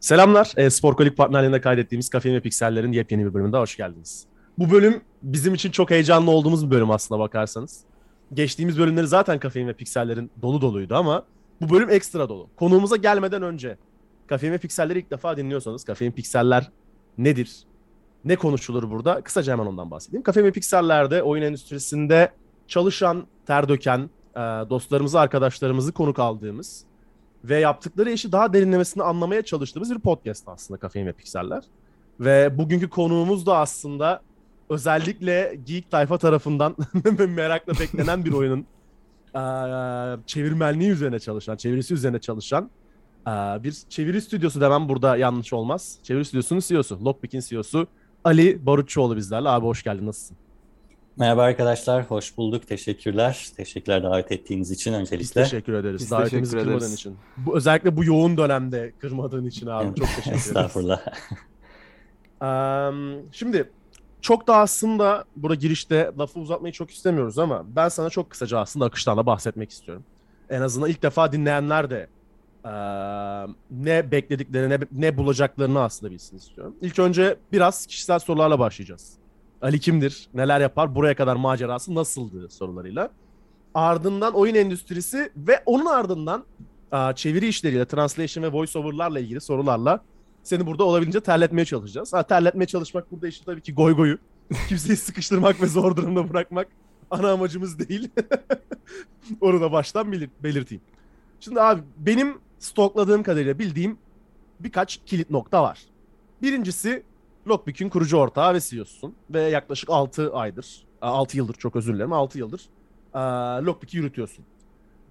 Selamlar. E, Sporkolik partnerliğinde kaydettiğimiz Kafe ve Pikseller'in yepyeni bir bölümünde hoş geldiniz. Bu bölüm bizim için çok heyecanlı olduğumuz bir bölüm aslına bakarsanız. Geçtiğimiz bölümleri zaten Kafein ve Pikseller'in dolu doluydu ama bu bölüm ekstra dolu. Konuğumuza gelmeden önce Kafein ve Pikseller'i ilk defa dinliyorsanız Kafein Pikseller nedir? Ne konuşulur burada? Kısaca hemen ondan bahsedeyim. Kafein ve Pikseller'de oyun endüstrisinde çalışan, ter döken e, dostlarımızı, arkadaşlarımızı konuk aldığımız ve yaptıkları işi daha derinlemesine anlamaya çalıştığımız bir podcast aslında Kafein ve Pikseller. Ve bugünkü konuğumuz da aslında özellikle Geek Tayfa tarafından merakla beklenen bir oyunun çevirmenliği üzerine çalışan, çevirisi üzerine çalışan bir çeviri stüdyosu demem burada yanlış olmaz. Çeviri stüdyosunun CEO'su, Lockpick'in CEO'su Ali Barutçuoğlu bizlerle. Abi hoş geldin, nasılsın? Merhaba arkadaşlar, hoş bulduk. Teşekkürler. Teşekkürler davet ettiğiniz için öncelikle. Biz teşekkür ederiz. Biz Davetimizi teşekkür kırmadığın için. Bu, özellikle bu yoğun dönemde kırmadığın için abi. Çok teşekkür ederiz. Estağfurullah. um, şimdi çok da aslında burada girişte lafı uzatmayı çok istemiyoruz ama ben sana çok kısaca aslında akıştan da bahsetmek istiyorum. En azından ilk defa dinleyenler de e, ne beklediklerini, ne, ne bulacaklarını aslında bilsin istiyorum. İlk önce biraz kişisel sorularla başlayacağız. Ali kimdir? Neler yapar? Buraya kadar macerası nasıldı sorularıyla. Ardından oyun endüstrisi ve onun ardından çeviri işleriyle, translation ve voiceover'larla ilgili sorularla seni burada olabildiğince terletmeye çalışacağız. Ha, terletmeye çalışmak burada işte tabii ki goy goyu. Kimseyi sıkıştırmak ve zor durumda bırakmak ana amacımız değil. Onu da baştan belir belirteyim. Şimdi abi benim stokladığım kadarıyla bildiğim birkaç kilit nokta var. Birincisi Lockpick'in kurucu ortağı ve CEO'susun. Ve yaklaşık 6 aydır, 6 yıldır çok özür dilerim, 6 yıldır Lockpick'i yürütüyorsun.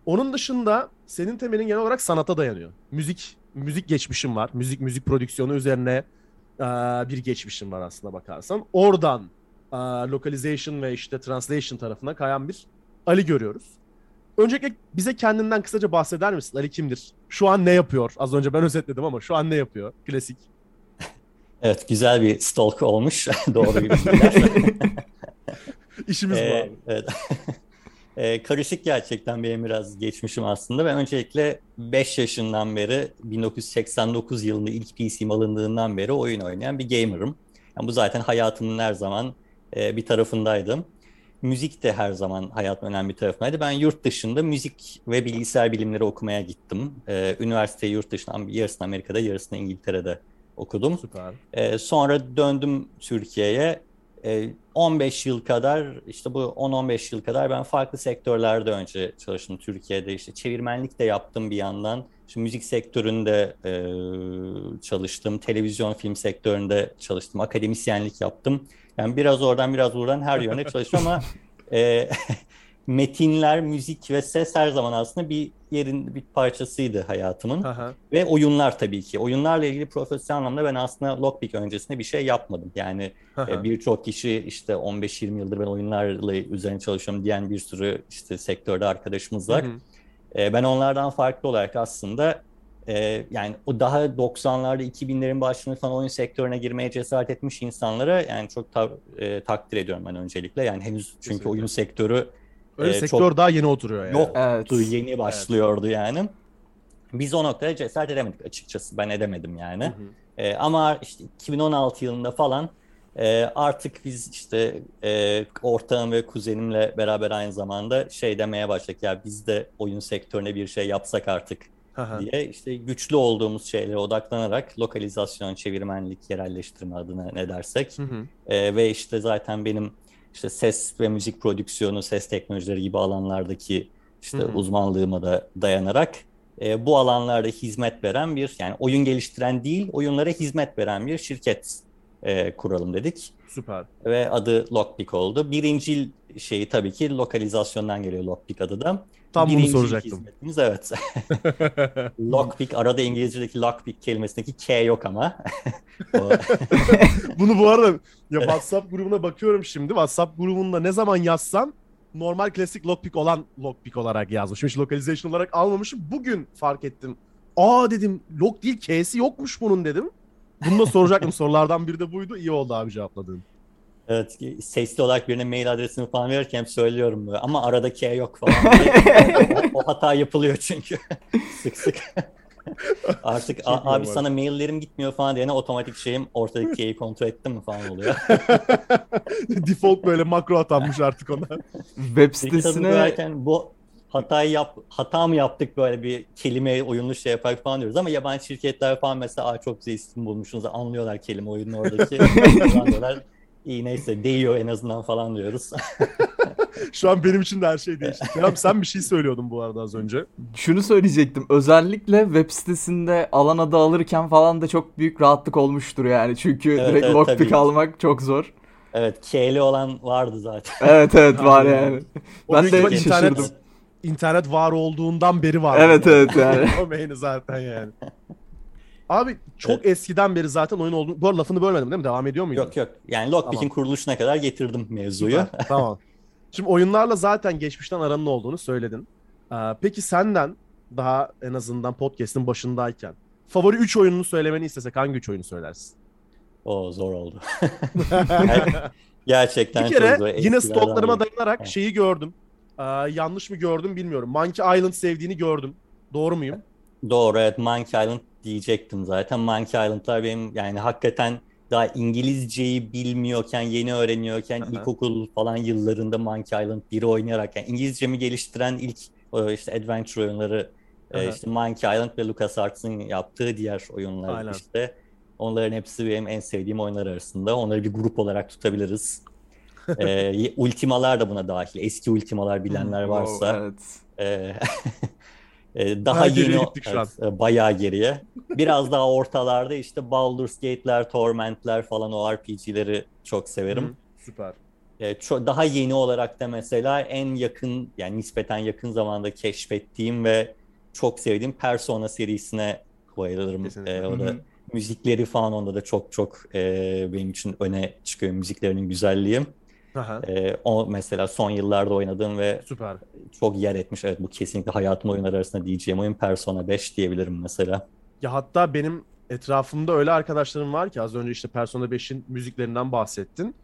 Onun dışında senin temelin genel olarak sanata dayanıyor. Müzik, müzik geçmişin var. Müzik, müzik prodüksiyonu üzerine bir geçmişin var aslında bakarsan. Oradan localization ve işte translation tarafına kayan bir Ali görüyoruz. Öncelikle bize kendinden kısaca bahseder misin? Ali kimdir? Şu an ne yapıyor? Az önce ben özetledim ama şu an ne yapıyor? Klasik. Evet güzel bir stalk olmuş. Doğru bir İşimiz ee, bu. Evet. ee, karışık gerçekten benim biraz geçmişim aslında. Ben öncelikle 5 yaşından beri 1989 yılında ilk PC'm alındığından beri oyun oynayan bir gamer'ım. Yani bu zaten hayatımın her zaman e, bir tarafındaydım. Müzik de her zaman hayatımın önemli bir tarafındaydı. Ben yurt dışında müzik ve bilgisayar bilimleri okumaya gittim. Ee, üniversiteyi yurt dışında yarısını Amerika'da yarısını İngiltere'de okudum. Süper. E, sonra döndüm Türkiye'ye. E, 15 yıl kadar işte bu 10-15 yıl kadar ben farklı sektörlerde önce çalıştım Türkiye'de. işte çevirmenlik de yaptım bir yandan. Şimdi müzik sektöründe e, çalıştım, televizyon film sektöründe çalıştım, akademisyenlik yaptım. Yani biraz oradan biraz buradan her yöne çalıştım ama e, metinler, müzik ve ses her zaman aslında bir yerin bir parçasıydı hayatımın. Aha. Ve oyunlar tabii ki. Oyunlarla ilgili profesyonel anlamda ben aslında Lockpick öncesinde bir şey yapmadım. Yani e, birçok kişi işte 15-20 yıldır ben oyunlarla üzerine çalışıyorum diyen bir sürü işte sektörde arkadaşımız var. E, ben onlardan farklı olarak aslında e, yani o daha 90'larda 2000'lerin başında falan oyun sektörüne girmeye cesaret etmiş insanlara yani çok ta, e, takdir ediyorum ben öncelikle. Yani henüz çünkü Kesinlikle. oyun sektörü Öyle e, sektör çok daha yeni oturuyor yani. Yoktu, evet. yeni başlıyordu evet. yani. Biz o noktaya cesaret edemedik açıkçası. Ben edemedim yani. Hı hı. E, ama işte 2016 yılında falan e, artık biz işte e, ortağım ve kuzenimle beraber aynı zamanda şey demeye başladık. Ya biz de oyun sektörüne bir şey yapsak artık Aha. diye işte güçlü olduğumuz şeylere odaklanarak lokalizasyon, çevirmenlik, yerelleştirme adına ne dersek hı hı. E, ve işte zaten benim işte ses ve müzik prodüksiyonu, ses teknolojileri gibi alanlardaki işte Hı-hı. uzmanlığıma da dayanarak e, bu alanlarda hizmet veren bir yani oyun geliştiren değil, oyunlara hizmet veren bir şirket e, kuralım dedik. Süper. Ve adı Lockpick oldu. Birinci şeyi tabii ki lokalizasyondan geliyor Lockpick adı da. Tam Birinci bunu soracaktım. Hizmetimiz evet. lockpick, arada İngilizce'deki lockpick kelimesindeki K yok ama. bunu bu arada ya WhatsApp grubuna bakıyorum şimdi. WhatsApp grubunda ne zaman yazsam normal klasik lockpick olan lockpick olarak yazmışım. Hiç localization olarak almamışım. Bugün fark ettim. Aa dedim lock değil K'si yokmuş bunun dedim. Bunu da soracaktım. Sorulardan biri de buydu. İyi oldu abi cevapladığın. Evet, sesli olarak birine mail adresini falan verirken söylüyorum böyle. ama aradaki E yok falan. o, o hata yapılıyor çünkü sık sık. Artık "A- abi normal. sana maillerim gitmiyor falan diyene otomatik şeyim ortadaki key'i kontrol ettim mi falan oluyor. Default böyle makro atanmış artık ona. Web sitesine koyarken bu hatayı yap hata mı yaptık böyle bir kelime oyunlu şey yaparak falan diyoruz ama yabancı şirketler falan mesela Aa, çok güzel isim bulmuşsunuz anlıyorlar kelime oyunun oradaki. İyi neyse değiyor en azından falan diyoruz. Şu an benim için de her şey değişti. Kerem sen bir şey söylüyordun bu arada az önce. şunu söyleyecektim. Özellikle web sitesinde alan adı alırken falan da çok büyük rahatlık olmuştur yani. Çünkü Evet, direkt evet, lockpick almak çok zor. Evet K'li olan vardı zaten. Evet evet var yani. O Ben de internet, şaşırdım. internet var olduğundan beri var. Evet evet yani. Domaini zaten yani. Abi çok eskiden beri zaten oyun olduğunu... Bu arada lafını bölmedim değil mi? Devam ediyor muydun? Yok yok. Yani Lockpick'in Tamam. kuruluşuna kadar getirdim mevzuyu. Süper, tamam. Şimdi oyunlarla zaten geçmişten aranın olduğunu söyledin. Ee, peki senden daha en azından podcast'in başındayken favori 3 oyununu söylemeni istesek hangi 3 oyunu söylersin? O zor oldu. Gerçekten bir kere çok zor. yine stoklarıma dayanarak Evet. şeyi gördüm. Ee, yanlış mı gördüm bilmiyorum. Monkey Island sevdiğini gördüm. Doğru muyum? Doğru evet Monkey Island diyecektim zaten. Monkey Island'lar benim yani hakikaten daha İngilizceyi bilmiyorken, yeni öğreniyorken Aha. ilkokul falan yıllarında Monkey Island 1'i oynayarak yani İngilizcemi geliştiren ilk o işte adventure oyunları e, Aha. işte Monkey Island ve LucasArts'ın yaptığı diğer oyunlar Aynen. işte. Onların hepsi benim en sevdiğim oyunlar arasında. Onları bir grup olarak tutabiliriz. e, Ultimalar da buna dahil. Eski Ultimalar bilenler Wow, varsa. evet. Ee, e, daha yeni evet, e, bayağı geriye. Biraz daha ortalarda işte Baldur's Gate'ler, Torment'ler falan o RPG'leri çok severim. Hı, Süper. E, ço- daha yeni olarak da mesela en yakın yani nispeten yakın zamanda keşfettiğim ve çok sevdiğim Persona serisine bayılırım. Kesinlikle. E, o da müzikleri falan onda da çok çok e, benim için öne çıkıyor müziklerinin güzelliği. Aha, E, o mesela son yıllarda oynadığım ve Süper. çok yer etmiş. Evet bu kesinlikle hayatım oyunları arasında diyeceğim oyun Persona 5 diyebilirim mesela. Ya hatta benim etrafımda öyle arkadaşlarım var ki az önce işte Persona 5'in müziklerinden bahsettin.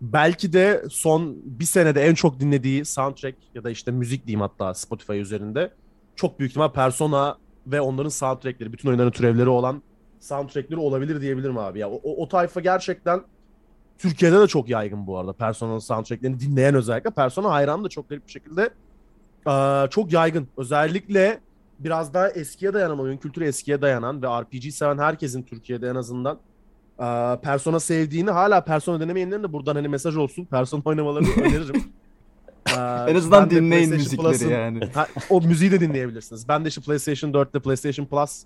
Belki de son bir senede en çok dinlediği soundtrack ya da işte müzik diyeyim hatta Spotify üzerinde çok büyük ihtimal Persona ve onların soundtrackleri, bütün oyunların türevleri olan soundtrackleri olabilir diyebilirim abi. Ya o, o, o tayfa gerçekten Türkiye'de de çok yaygın bu arada. Persona'nın soundtracklerini dinleyen özellikle. Persona hayranı da çok garip bir şekilde eee, çok yaygın. Özellikle biraz daha eskiye dayanan oyun kültürü eskiye dayanan ve RPG seven herkesin Türkiye'de en azından eee, Persona sevdiğini hala Persona denemeyenlerin de buradan hani mesaj olsun. Persona oynamalarını öneririm. Eee, En azından dinleyin müzikleri Plus'ın- yani. Ha, o müziği de dinleyebilirsiniz. Ben de işte PlayStation 4'te PlayStation Plus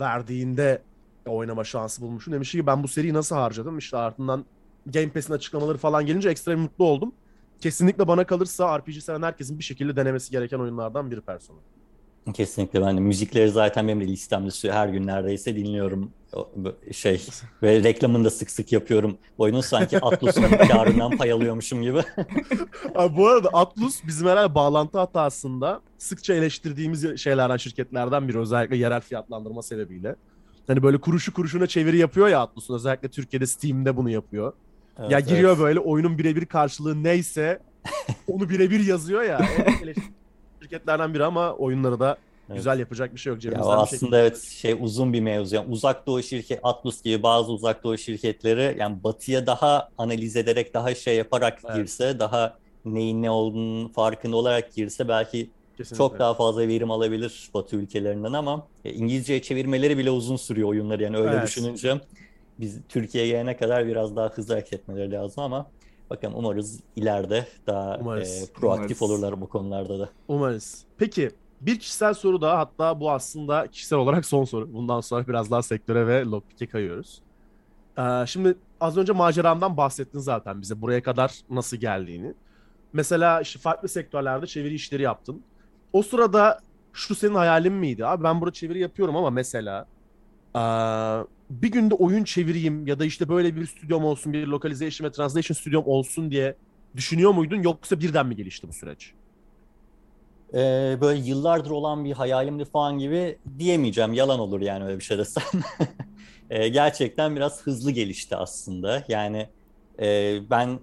verdiğinde oynama şansı bulmuşum. Demiş ki ben bu seriyi nasıl harcadım? İşte ardından Game Pass'in açıklamaları falan gelince ekstra mutlu oldum. Kesinlikle bana kalırsa RPG seven herkesin bir şekilde denemesi gereken oyunlardan biri Persona. Kesinlikle ben de müzikleri zaten benim de listemde her gün neredeyse dinliyorum. Şey ve reklamını da sık sık yapıyorum. Oyunun sanki Atlus'un karından pay alıyormuşum gibi. Abi bu arada Atlus bizim herhalde bağlantı hatasında sıkça eleştirdiğimiz şeylerden, şirketlerden biri özellikle yerel fiyatlandırma sebebiyle. Hani böyle kuruşu kuruşuna çeviri yapıyor ya Atlus'un özellikle Türkiye'de Steam'de bunu yapıyor. Evet, ya giriyor evet. böyle oyunun birebir karşılığı neyse onu birebir yazıyor ya. Şirketlerden biri ama oyunları da Evet. güzel yapacak bir şey yok. Ya Cebimizden bir aslında şekilde- evet şey uzun bir mevzu. Yani uzak doğu şirket Atlus gibi bazı uzak doğu şirketleri yani batıya daha analiz ederek daha şey yaparak Evet. girse daha neyin ne olduğunun farkında olarak girse belki Kesinlikle. çok daha fazla verim alabilir Batı ülkelerinden ama e, İngilizceye çevirmeleri bile uzun sürüyor oyunları yani öyle Evet. düşününce biz Türkiye'ye gelene kadar biraz daha hızlı hareket etmeleri lazım ama bakalım umarız ileride daha Umarız. e, proaktif Umarız. olurlar bu konularda da. Umarız. Peki bir kişisel soru daha hatta bu aslında kişisel olarak son soru. Bundan sonra biraz daha sektöre ve lockpick'e kayıyoruz. Ee, şimdi az önce maceramdan bahsettin zaten bize buraya kadar nasıl geldiğini. Mesela işte farklı sektörlerde çeviri işleri yaptın. O sırada şu senin hayalin miydi? Abi ben burada çeviri yapıyorum ama mesela ee, bir günde oyun çevireyim ya da işte böyle bir stüdyom olsun, bir localization ve translation stüdyom olsun diye düşünüyor muydun yoksa birden mi gelişti bu süreç? Ee, böyle yıllardır olan bir hayalimdi falan gibi diyemeyeceğim. Yalan olur yani öyle bir şey desem. Ee, gerçekten biraz hızlı gelişti aslında. Yani e, ben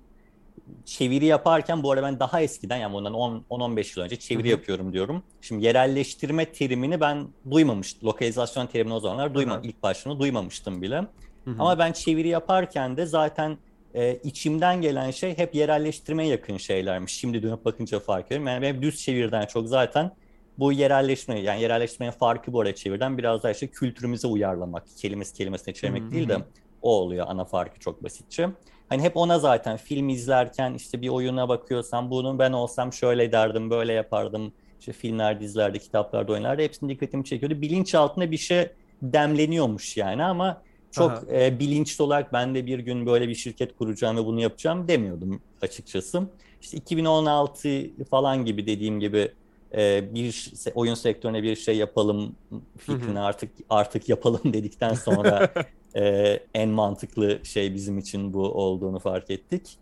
çeviri yaparken bu arada ben daha eskiden yani bundan 10-15 yıl önce çeviri Hı hı. yapıyorum diyorum. Şimdi yerelleştirme terimini ben duymamıştım. Lokalizasyon terimini o zamanlar duyma, Hı hı. ilk başını duymamıştım bile. Hı hı. Ama ben çeviri yaparken de zaten e, içimden gelen şey hep yerelleştirmeye yakın şeylermiş. Şimdi dönüp bakınca fark ediyorum. Yani benim düz çeviriden çok zaten bu yerelleşme yani yerelleşmenin farkı bu arada çevirden biraz daha işte kültürümüze uyarlamak, kelimesi kelimesine çevirmek Hı hı. değil de o oluyor ana farkı çok basitçe. Hani hep ona zaten film izlerken işte bir oyuna bakıyorsam bunu ben olsam şöyle derdim, böyle yapardım. İşte filmler, dizilerde, kitaplarda, oyunlarda hepsinin dikkatimi çekiyordu. Bilinç altında bir şey demleniyormuş yani ama çok Aha. e, bilinçli olarak ben de bir gün böyle bir şirket kuracağım ve bunu yapacağım demiyordum açıkçası. İşte 2016 falan gibi dediğim gibi e, bir oyun sektörüne bir şey yapalım fikrini artık artık yapalım dedikten sonra e, en mantıklı şey bizim için bu olduğunu fark ettik.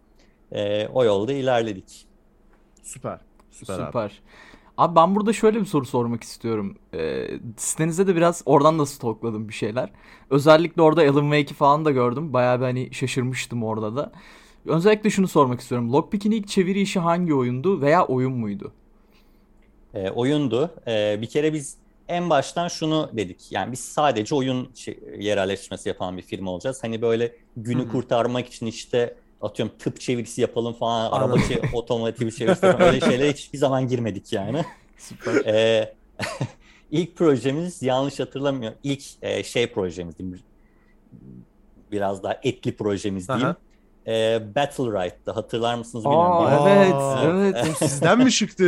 E, o yolda ilerledik. Süper. Süper, abi. Süper. Abi ben burada şöyle bir soru sormak istiyorum. Ee, sitenizde de biraz oradan da stokladım bir şeyler. Özellikle orada Alan Wake'i falan da gördüm. Bayağı bir hani şaşırmıştım orada da. Özellikle şunu sormak istiyorum. Lockpick'in ilk çeviri işi hangi oyundu veya oyun muydu? e, oyundu. E, bir kere biz en baştan şunu dedik. Yani biz sadece oyun şey, yerelleştirmesi yapan bir firma olacağız. Hani böyle günü Hı hı. kurtarmak için işte atıyorum tıp çevirisi yapalım falan, araba Anladım. çe- otomotiv çevirisi falan öyle şeylere hiçbir zaman girmedik yani. Süper. E, ilk projemiz yanlış hatırlamıyorum. İlk e, şey projemiz diyeyim. Biraz daha etli projemiz diyeyim. Aha. E, Battle Ride'da hatırlar mısınız bilmiyorum. Aa, evet, evet. Sizden mi çıktı?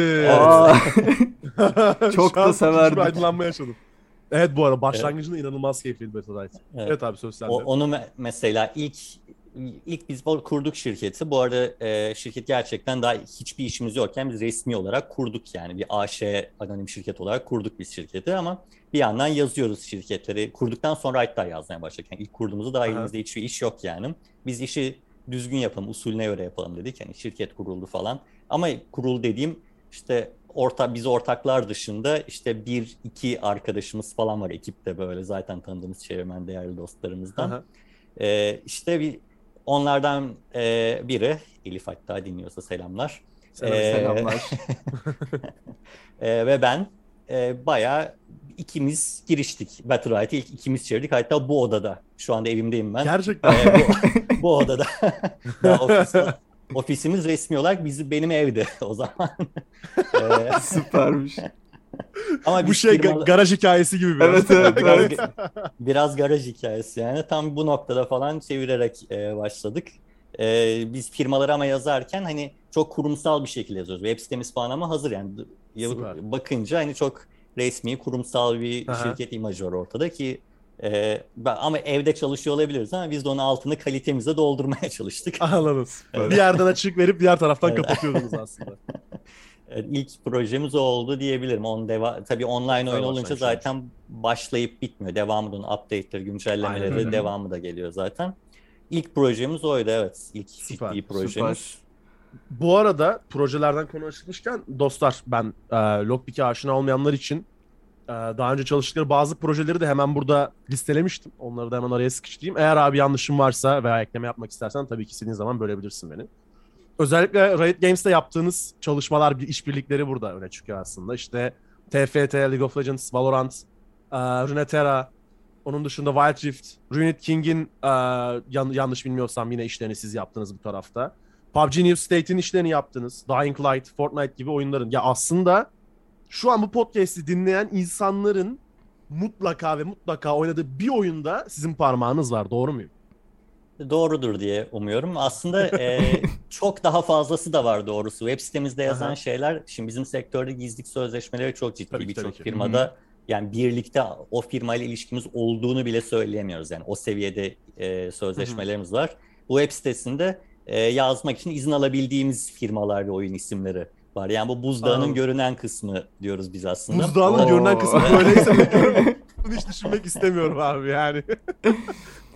Şu Çok da severdim. Bir aydınlanma yaşadım. Evet bu arada başlangıcında inanılmaz keyifliydi Battle Right. Evet. Evet. abi söz sende. O, onu me- mesela ilk ilk biz bu- kurduk şirketi. Bu arada e, şirket gerçekten daha hiçbir işimiz yokken biz resmi olarak kurduk yani bir AŞ anonim şirket olarak kurduk biz şirketi ama bir yandan yazıyoruz şirketleri. Kurduktan sonra hatta yazmaya başladık. Yani ilk kurduğumuzda daha Aha. elimizde hiçbir iş yok yani. Biz işi düzgün yapalım, usulüne göre yapalım dedik. Yani şirket kuruldu falan. Ama kurul dediğim işte orta biz ortaklar dışında işte bir iki arkadaşımız falan var ekipte böyle zaten tanıdığımız çevirmen değerli dostlarımızdan. Aha. Ee, işte bir onlardan e, biri Elif hatta dinliyorsa selamlar. Selam, Ee, Selamlar. Ee, ve ben e, bayağı ikimiz giriştik. Battle Royale'i ilk ikimiz çevirdik. Hatta bu odada. Şu anda evimdeyim ben. Gerçekten. Ee, bu, bu odada. Daha ofis- ofisimiz resmi olarak bizi benim evde o zaman. Ee, Süpermiş. ama bu şey ga- firmalı- garaj hikayesi gibi biraz. Evet, evet, biraz, evet. biraz garaj hikayesi yani. Tam bu noktada falan çevirerek e, başladık. E, biz firmaları ama yazarken hani çok kurumsal bir şekilde yazıyoruz. Web sitemiz falan ama hazır yani. Ya- Süper. Bakınca hani çok resmi, kurumsal bir Aha. şirket imajı var ortada ki e, ben- ama evde çalışıyor olabiliriz ama biz de onun altını kalitemizle doldurmaya çalıştık. Anladım. Evet. Bir yerden açık verip diğer taraftan Evet. kapatıyordunuz aslında. Evet, İlk projemiz o oldu diyebilirim. On deva tabii online oyun olunca başlangıç zaten başlayıp bitmiyor. Devamı da onun update'leri, güncellemeleri, Aynen devamı da geliyor zaten. İlk projemiz oydu evet. İlk Süper, ciddi projemiz. Bu arada projelerden konu açılmışken dostlar ben e, Lockpick'e aşina olmayanlar için daha önce çalıştıkları bazı projeleri de hemen burada listelemiştim. Onları da hemen araya sıkıştırayım. Eğer abi yanlışım varsa veya ekleme yapmak istersen tabii ki istediğin zaman bölebilirsin beni. Özellikle Riot Games'te yaptığınız çalışmalar, bir işbirlikleri burada öne çıkıyor aslında. İşte TFT, League of Legends, Valorant, e, Runeterra, onun dışında Wild Rift, Ruined King'in e, yan- yanlış bilmiyorsam yine işlerini siz yaptınız bu tarafta. PUBG New State'in işlerini yaptınız. Dying Light, Fortnite gibi oyunların. Ya aslında şu an bu podcast'i dinleyen insanların mutlaka ve mutlaka oynadığı bir oyunda sizin parmağınız var. Doğru muyum? Doğrudur diye umuyorum. Aslında e, çok daha fazlası da var doğrusu. Web sitemizde yazan Aha. şeyler, şimdi bizim sektörde gizlilik sözleşmeleri çok ciddi. Birçok firmada yani birlikte o firmayla ilişkimiz olduğunu bile söyleyemiyoruz. Yani o seviyede e, sözleşmelerimiz var. Bu web sitesinde e, yazmak için izin alabildiğimiz firmalar ve oyun isimleri var. Yani bu buzdağının Anladım. görünen kısmı diyoruz biz aslında. Buzdağının Oo. görünen kısmı böyleyse. Bunu hiç düşünmek istemiyorum abi yani.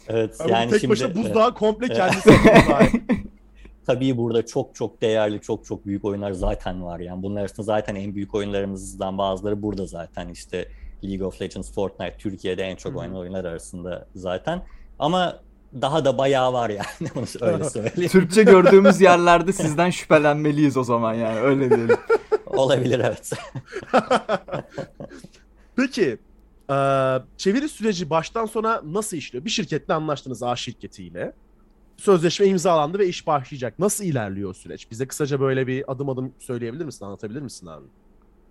Evet, Yani yani tek şimdi başına buzdağı komple kendisi buzdağı. Tabii burada çok çok değerli, çok çok büyük oyunlar zaten var. Yani bunlar arasında zaten en büyük oyunlarımızdan bazıları burada zaten. İşte League of Legends, Fortnite Türkiye'de en çok oynanan oyunlar arasında zaten. Ama daha da bayağı var yani onu öyle söyleyeyim. Türkçe gördüğümüz yerlerde sizden şüphelenmeliyiz o zaman yani öyle diyelim. Olabilir evet. Peki e, çeviri süreci baştan sona nasıl işliyor? Bir şirketle anlaştınız A şirketiyle. Sözleşme imzalandı ve iş başlayacak. Nasıl ilerliyor süreç? Bize kısaca böyle bir adım adım söyleyebilir misin? Anlatabilir misin abi?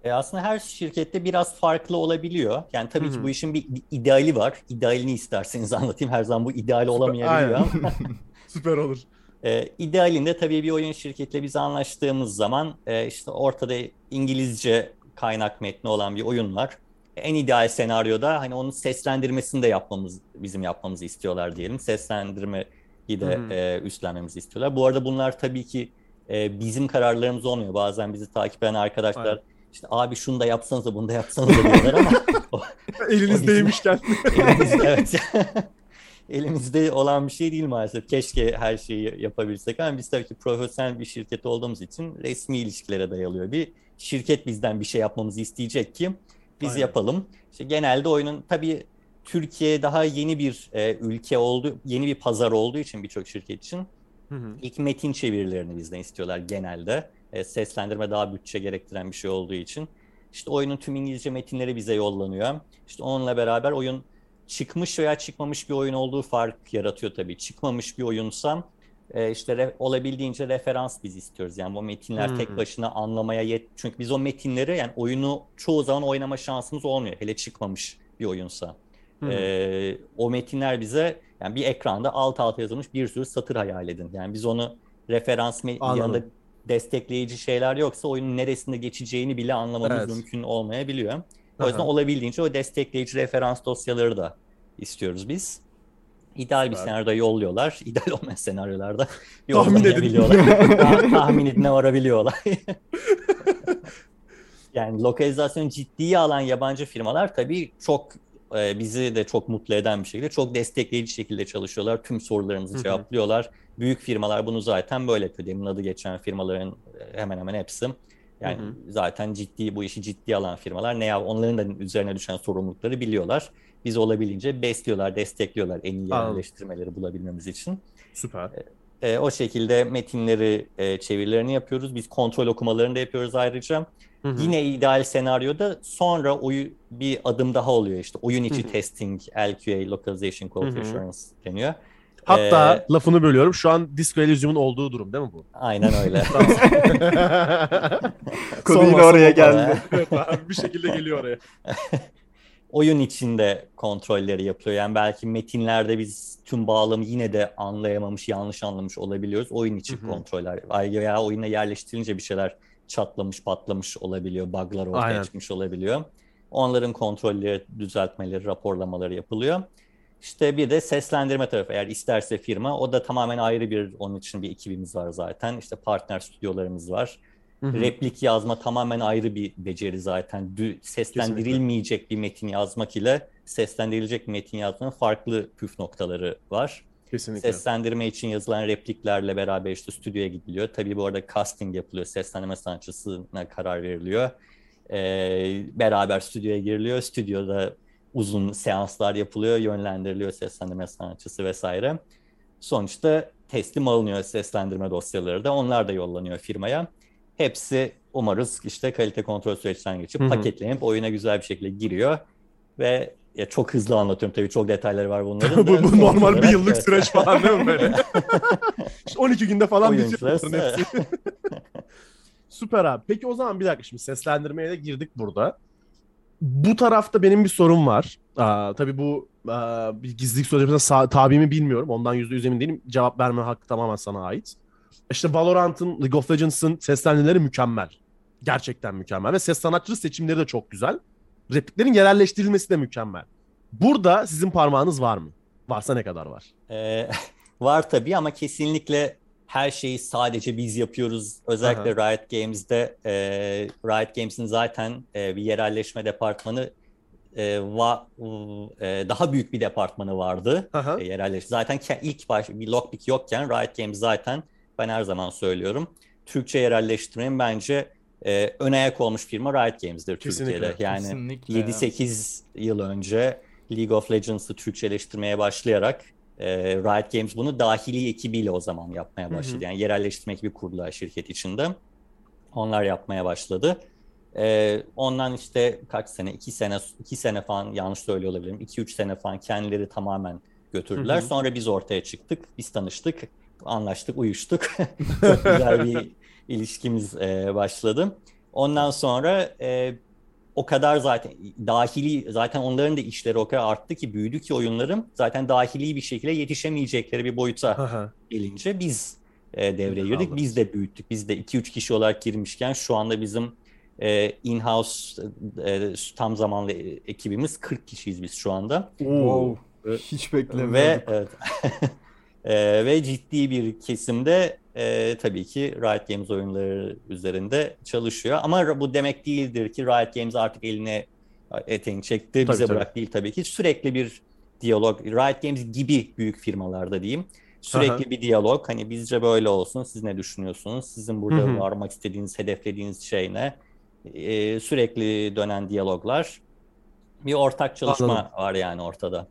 E aslında her şirkette biraz farklı olabiliyor. Yani tabii Hı ki bu işin bir, bir ideali var. İdealini isterseniz anlatayım. Her zaman bu ideal olamayabiliyor ama. Süper olur. E, idealinde tabii bir oyun şirketiyle biz anlaştığımız zaman e, işte ortada İngilizce kaynak metni olan bir oyun var. En ideal senaryoda hani onun seslendirmesini de yapmamız, bizim yapmamızı istiyorlar diyelim. Seslendirmeyi de Hı hı. e, üstlenmemizi istiyorlar. Bu arada bunlar tabii ki e, bizim kararlarımız olmuyor. Bazen bizi takip eden arkadaşlar Aynen. İşte abi şunu da yapsanız da bunu da yapsanız da diyorlar ama Elinizdeymişken. Elimizde, evet. Elimizde olan bir şey değil maalesef. Keşke her şeyi yapabilsek ama biz tabii ki profesyonel bir şirket olduğumuz için resmi ilişkilere dayalıyor. Bir şirket bizden bir şey yapmamızı isteyecek ki biz Aynen. yapalım. İşte genelde oyunun tabii Türkiye daha yeni bir e, ülke oldu, yeni bir pazar olduğu için birçok şirket için Hı hı. ilk metin çevirilerini bizden istiyorlar genelde. E, seslendirme daha bütçe gerektiren bir şey olduğu için. İşte oyunun tüm İngilizce metinleri bize yollanıyor. İşte onunla beraber oyun çıkmış veya çıkmamış bir oyun olduğu fark yaratıyor tabii. Çıkmamış bir oyunsa e, işte re- olabildiğince referans biz istiyoruz. Yani bu metinler Hmm. tek başına anlamaya yet. Çünkü biz o metinleri yani oyunu çoğu zaman oynama şansımız olmuyor. Hele çıkmamış bir oyunsa. Hı. Ee, o metinler bize yani bir ekranda alt alta yazılmış bir sürü satır hayal edin. Yani biz onu referans yanında destekleyici şeyler yoksa oyunun neresinde geçeceğini bile anlamamız Evet. mümkün olmayabiliyor. O yüzden Aha. olabildiğince o destekleyici referans dosyaları da istiyoruz biz. İdeal bir Süper. senaryoda yolluyorlar. İdeal olmayan senaryolarda Tahmin edin. yollayabiliyorlar. Ta- tahmin edine varabiliyorlar. Yani lokalizasyonu ciddiye alan yabancı firmalar tabii çok e, bizi de çok mutlu eden bir şekilde çok destekleyici şekilde çalışıyorlar. Tüm sorularımızı Hı hı. cevaplıyorlar. Büyük firmalar bunu zaten böyle yapıyor. Demin adı geçen firmaların e, hemen hemen hepsi. Yani Hı zaten ciddi bu işi ciddiye alan firmalar ne ya onların da üzerine düşen sorumlulukları biliyorlar. Biz olabildiğince besliyorlar, destekliyorlar en iyi yerleştirmeleri bulabilmemiz için. Süper. E, o şekilde metinleri, e, çevirilerini yapıyoruz. Biz kontrol okumalarını da yapıyoruz ayrıca. Hı hı. Yine ideal senaryoda sonra oyu bir adım daha oluyor işte. Oyun içi Hı hı. testing, LQA, Localization Quality Hı hı. Assurance deniyor. Hatta Ee, lafını bölüyorum. Şu an Disco Elysium'un olduğu durum değil mi bu? Aynen öyle. Konu yine oraya geldi. evet abi bir şekilde geliyor oraya. Oyun içinde kontrolleri yapılıyor. Yani belki metinlerde biz tüm bağlamı yine de anlayamamış, yanlış anlamış olabiliyoruz. Oyun içi Hı hı. kontroller. Veya oyuna yerleştirilince bir şeyler çatlamış, patlamış olabiliyor. Bug'lar ortaya Aynen. çıkmış olabiliyor. Onların kontrolleri, düzeltmeleri, raporlamaları yapılıyor. İşte bir de seslendirme tarafı. Eğer isterse firma o da tamamen ayrı bir onun için bir ekibimiz var zaten. İşte partner stüdyolarımız var. Hı hı. Replik yazma tamamen ayrı bir beceri zaten. Dü- seslendirilmeyecek bir metin yazmak ile seslendirilecek metin yazmanın farklı püf noktaları var. Kesinlikle. Seslendirme için yazılan repliklerle beraber işte stüdyoya gidiliyor. Tabii bu arada casting yapılıyor. Seslendirme sanatçısına karar veriliyor. Ee, beraber stüdyoya giriliyor. Stüdyoda uzun seanslar yapılıyor. Yönlendiriliyor seslendirme sanatçısı vesaire. Sonuçta teslim alınıyor seslendirme dosyaları da. Onlar da yollanıyor firmaya. Hepsi umarız işte kalite kontrol süreçten geçip Hı hı. paketlenip oyuna güzel bir şekilde giriyor. Ve ya çok hızlı anlatıyorum tabii çok detayları var bunların. bu, da. bu normal bir yıllık evet. süreç falan değil mi böyle? İşte 12 günde falan bitiyor hepsi. Süper abi. Peki o zaman bir dakika şimdi seslendirmeye de girdik burada. Bu tarafta benim bir sorum var. Aa, tabii bu aa, bir gizlilik sözleşmesine tabi mi bilmiyorum. Ondan yüzde yüz emin değilim. Cevap verme hakkı tamamen sana ait. İşte Valorant'ın, League of Legends'ın seslendirmeleri mükemmel. Gerçekten mükemmel. Ve ses sanatçı seçimleri de çok güzel. Repliklerin yerelleştirilmesi de mükemmel. Burada sizin parmağınız var mı? Varsa ne kadar var? Ee, var tabii ama kesinlikle her şeyi sadece biz yapıyoruz. Özellikle Riot Games'de e, Riot Games'in zaten e, bir yerelleşme departmanı e, va- e, daha büyük bir departmanı vardı. Aha. E, yerelleşme. Zaten ilk baş bir Lockpick yokken Riot Games zaten ben her zaman söylüyorum. Türkçe yerelleştirmenin bence e, ön ayak olmuş firma Riot Games'dir Kesinlikle, Türkiye'de. Yani Kesinlikle ya. 7-8 yıl önce League of Legends'ı Türkçeleştirmeye başlayarak E, Riot Games bunu dahili ekibiyle o zaman yapmaya başladı. Hı hı. Yani yerelleştirme ekibi kurdular şirket içinde. Onlar yapmaya başladı. E, ondan işte kaç sene, iki sene, iki sene falan yanlış söylüyor olabilirim. İki üç sene falan kendileri tamamen götürdüler. Hı hı. Sonra biz ortaya çıktık, biz tanıştık, anlaştık, uyuştuk. Çok güzel bir ilişkimiz e, başladı. Ondan sonra e, o kadar zaten dahili zaten onların da işleri o kadar arttı ki büyüdü ki oyunlarım zaten dahili bir şekilde yetişemeyecekleri bir boyuta Aha. gelince biz e, devreye girdik. Anladım. Biz de büyüttük. Biz de 2-3 kişi olarak girmişken şu anda bizim e, in-house e, tam zamanlı ekibimiz 40 kişiyiz biz şu anda. Wow. Evet. Hiç beklemiyordum. Ve evet. E, ve ciddi bir kesimde e, tabii ki Riot Games oyunları üzerinde çalışıyor. Ama bu demek değildir ki Riot Games artık eline eteğini çekti, Tabii, bize tabii. bırak değil tabii ki. Sürekli bir diyalog, Riot Games gibi büyük firmalarda diyeyim. Sürekli Aha. bir diyalog. Hani bizce böyle olsun, siz ne düşünüyorsunuz? Sizin burada Hı hı. varmak istediğiniz, hedeflediğiniz şey ne? E, sürekli dönen diyaloglar. Bir ortak çalışma Anladım. var yani ortada.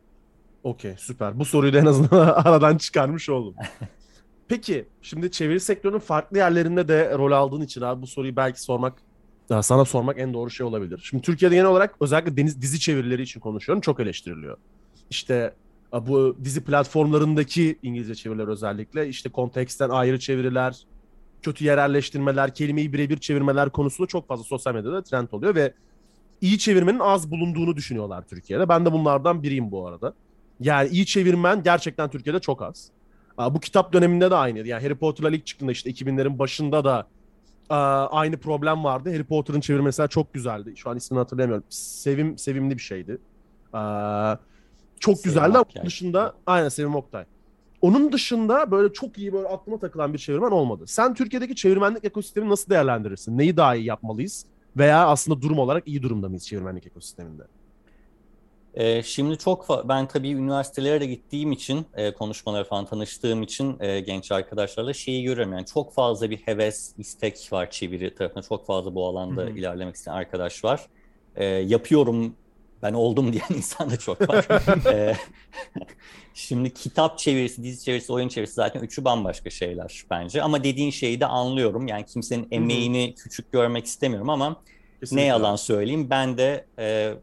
Okey süper. Bu soruyu da en azından aradan çıkarmış oldum. Peki şimdi çeviri sektörünün farklı yerlerinde de rol aldığın için abi bu soruyu belki sormak ya sana sormak en doğru şey olabilir. Şimdi Türkiye'de genel olarak özellikle deniz, dizi çevirileri için konuşuyorum çok eleştiriliyor. İşte bu dizi platformlarındaki İngilizce çeviriler özellikle işte konteksten ayrı çeviriler, kötü yerelleştirmeler, kelimeyi birebir çevirmeler konusunda çok fazla sosyal medyada trend oluyor ve iyi çevirmenin az bulunduğunu düşünüyorlar Türkiye'de. Ben de bunlardan biriyim bu arada. Yani iyi çevirmen gerçekten Türkiye'de çok az. Bu kitap döneminde de aynıydı. Yani Harry Potter'la ilk çıktığında işte 2000'lerin başında da aynı problem vardı. Harry Potter'ın çevirmesi çok güzeldi. Şu an ismini hatırlayamıyorum. Sevim sevimli bir şeydi. Çok Sevim güzeldi ama Oktay. onun dışında aynen Sevim Oktay. Onun dışında böyle çok iyi böyle aklıma takılan bir çevirmen olmadı. Sen Türkiye'deki çevirmenlik ekosistemini nasıl değerlendirirsin? Neyi daha iyi yapmalıyız? Veya aslında durum olarak iyi durumda mıyız çevirmenlik ekosisteminde? Ee, şimdi çok ben tabii üniversitelere de gittiğim için e, konuşmalara falan tanıştığım için e, genç arkadaşlarla şeyi görüyorum yani çok fazla bir heves, istek var çeviri tarafında çok fazla bu alanda Hı hı. ilerlemek isteyen arkadaş var. E, yapıyorum ben oldum diyen insan da çok var. E, şimdi kitap çevirisi, dizi çevirisi, oyun çevirisi zaten üçü bambaşka şeyler bence. Ama dediğin şeyi de anlıyorum. Yani kimsenin emeğini küçük görmek istemiyorum ama Kesinlikle. ne yalan söyleyeyim ben de e,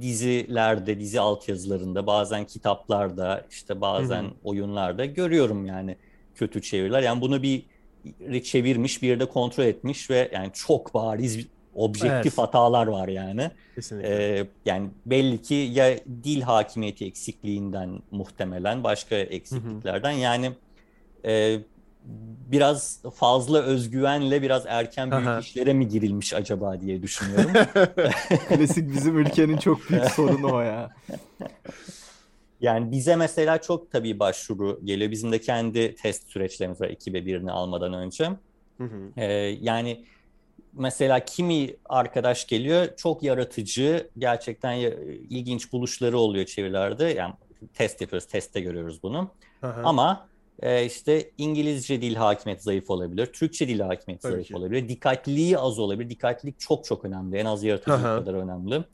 dizilerde, dizi altyazılarında, bazen kitaplarda, işte bazen Hı hı. oyunlarda görüyorum yani kötü çeviriler. Yani bunu bir çevirmiş, bir de kontrol etmiş ve yani çok bariz objektif Evet. hatalar var yani. Kesinlikle. Ee, yani belli ki ya dil hakimiyeti eksikliğinden muhtemelen başka eksikliklerden yani e, biraz fazla özgüvenle biraz erken büyük Aha. işlere mi girilmiş acaba diye düşünüyorum. Klasik bizim ülkenin çok büyük sorunu o ya. Yani bize mesela çok tabii başvuru geliyor. Bizim de kendi test süreçlerimiz var ekibe birini almadan önce. Hı hı. Ee, yani mesela kimi arkadaş geliyor çok yaratıcı, gerçekten ilginç buluşları oluyor çevirilerde. Yani test yapıyoruz, testte görüyoruz bunu. Aha. Ama e, işte İngilizce dil hakimiyeti zayıf olabilir, Türkçe dil hakimiyeti Tabii zayıf ki. olabilir, dikkatliliği az olabilir. Dikkatlilik çok çok önemli, en az yaratıcılık kadar önemli.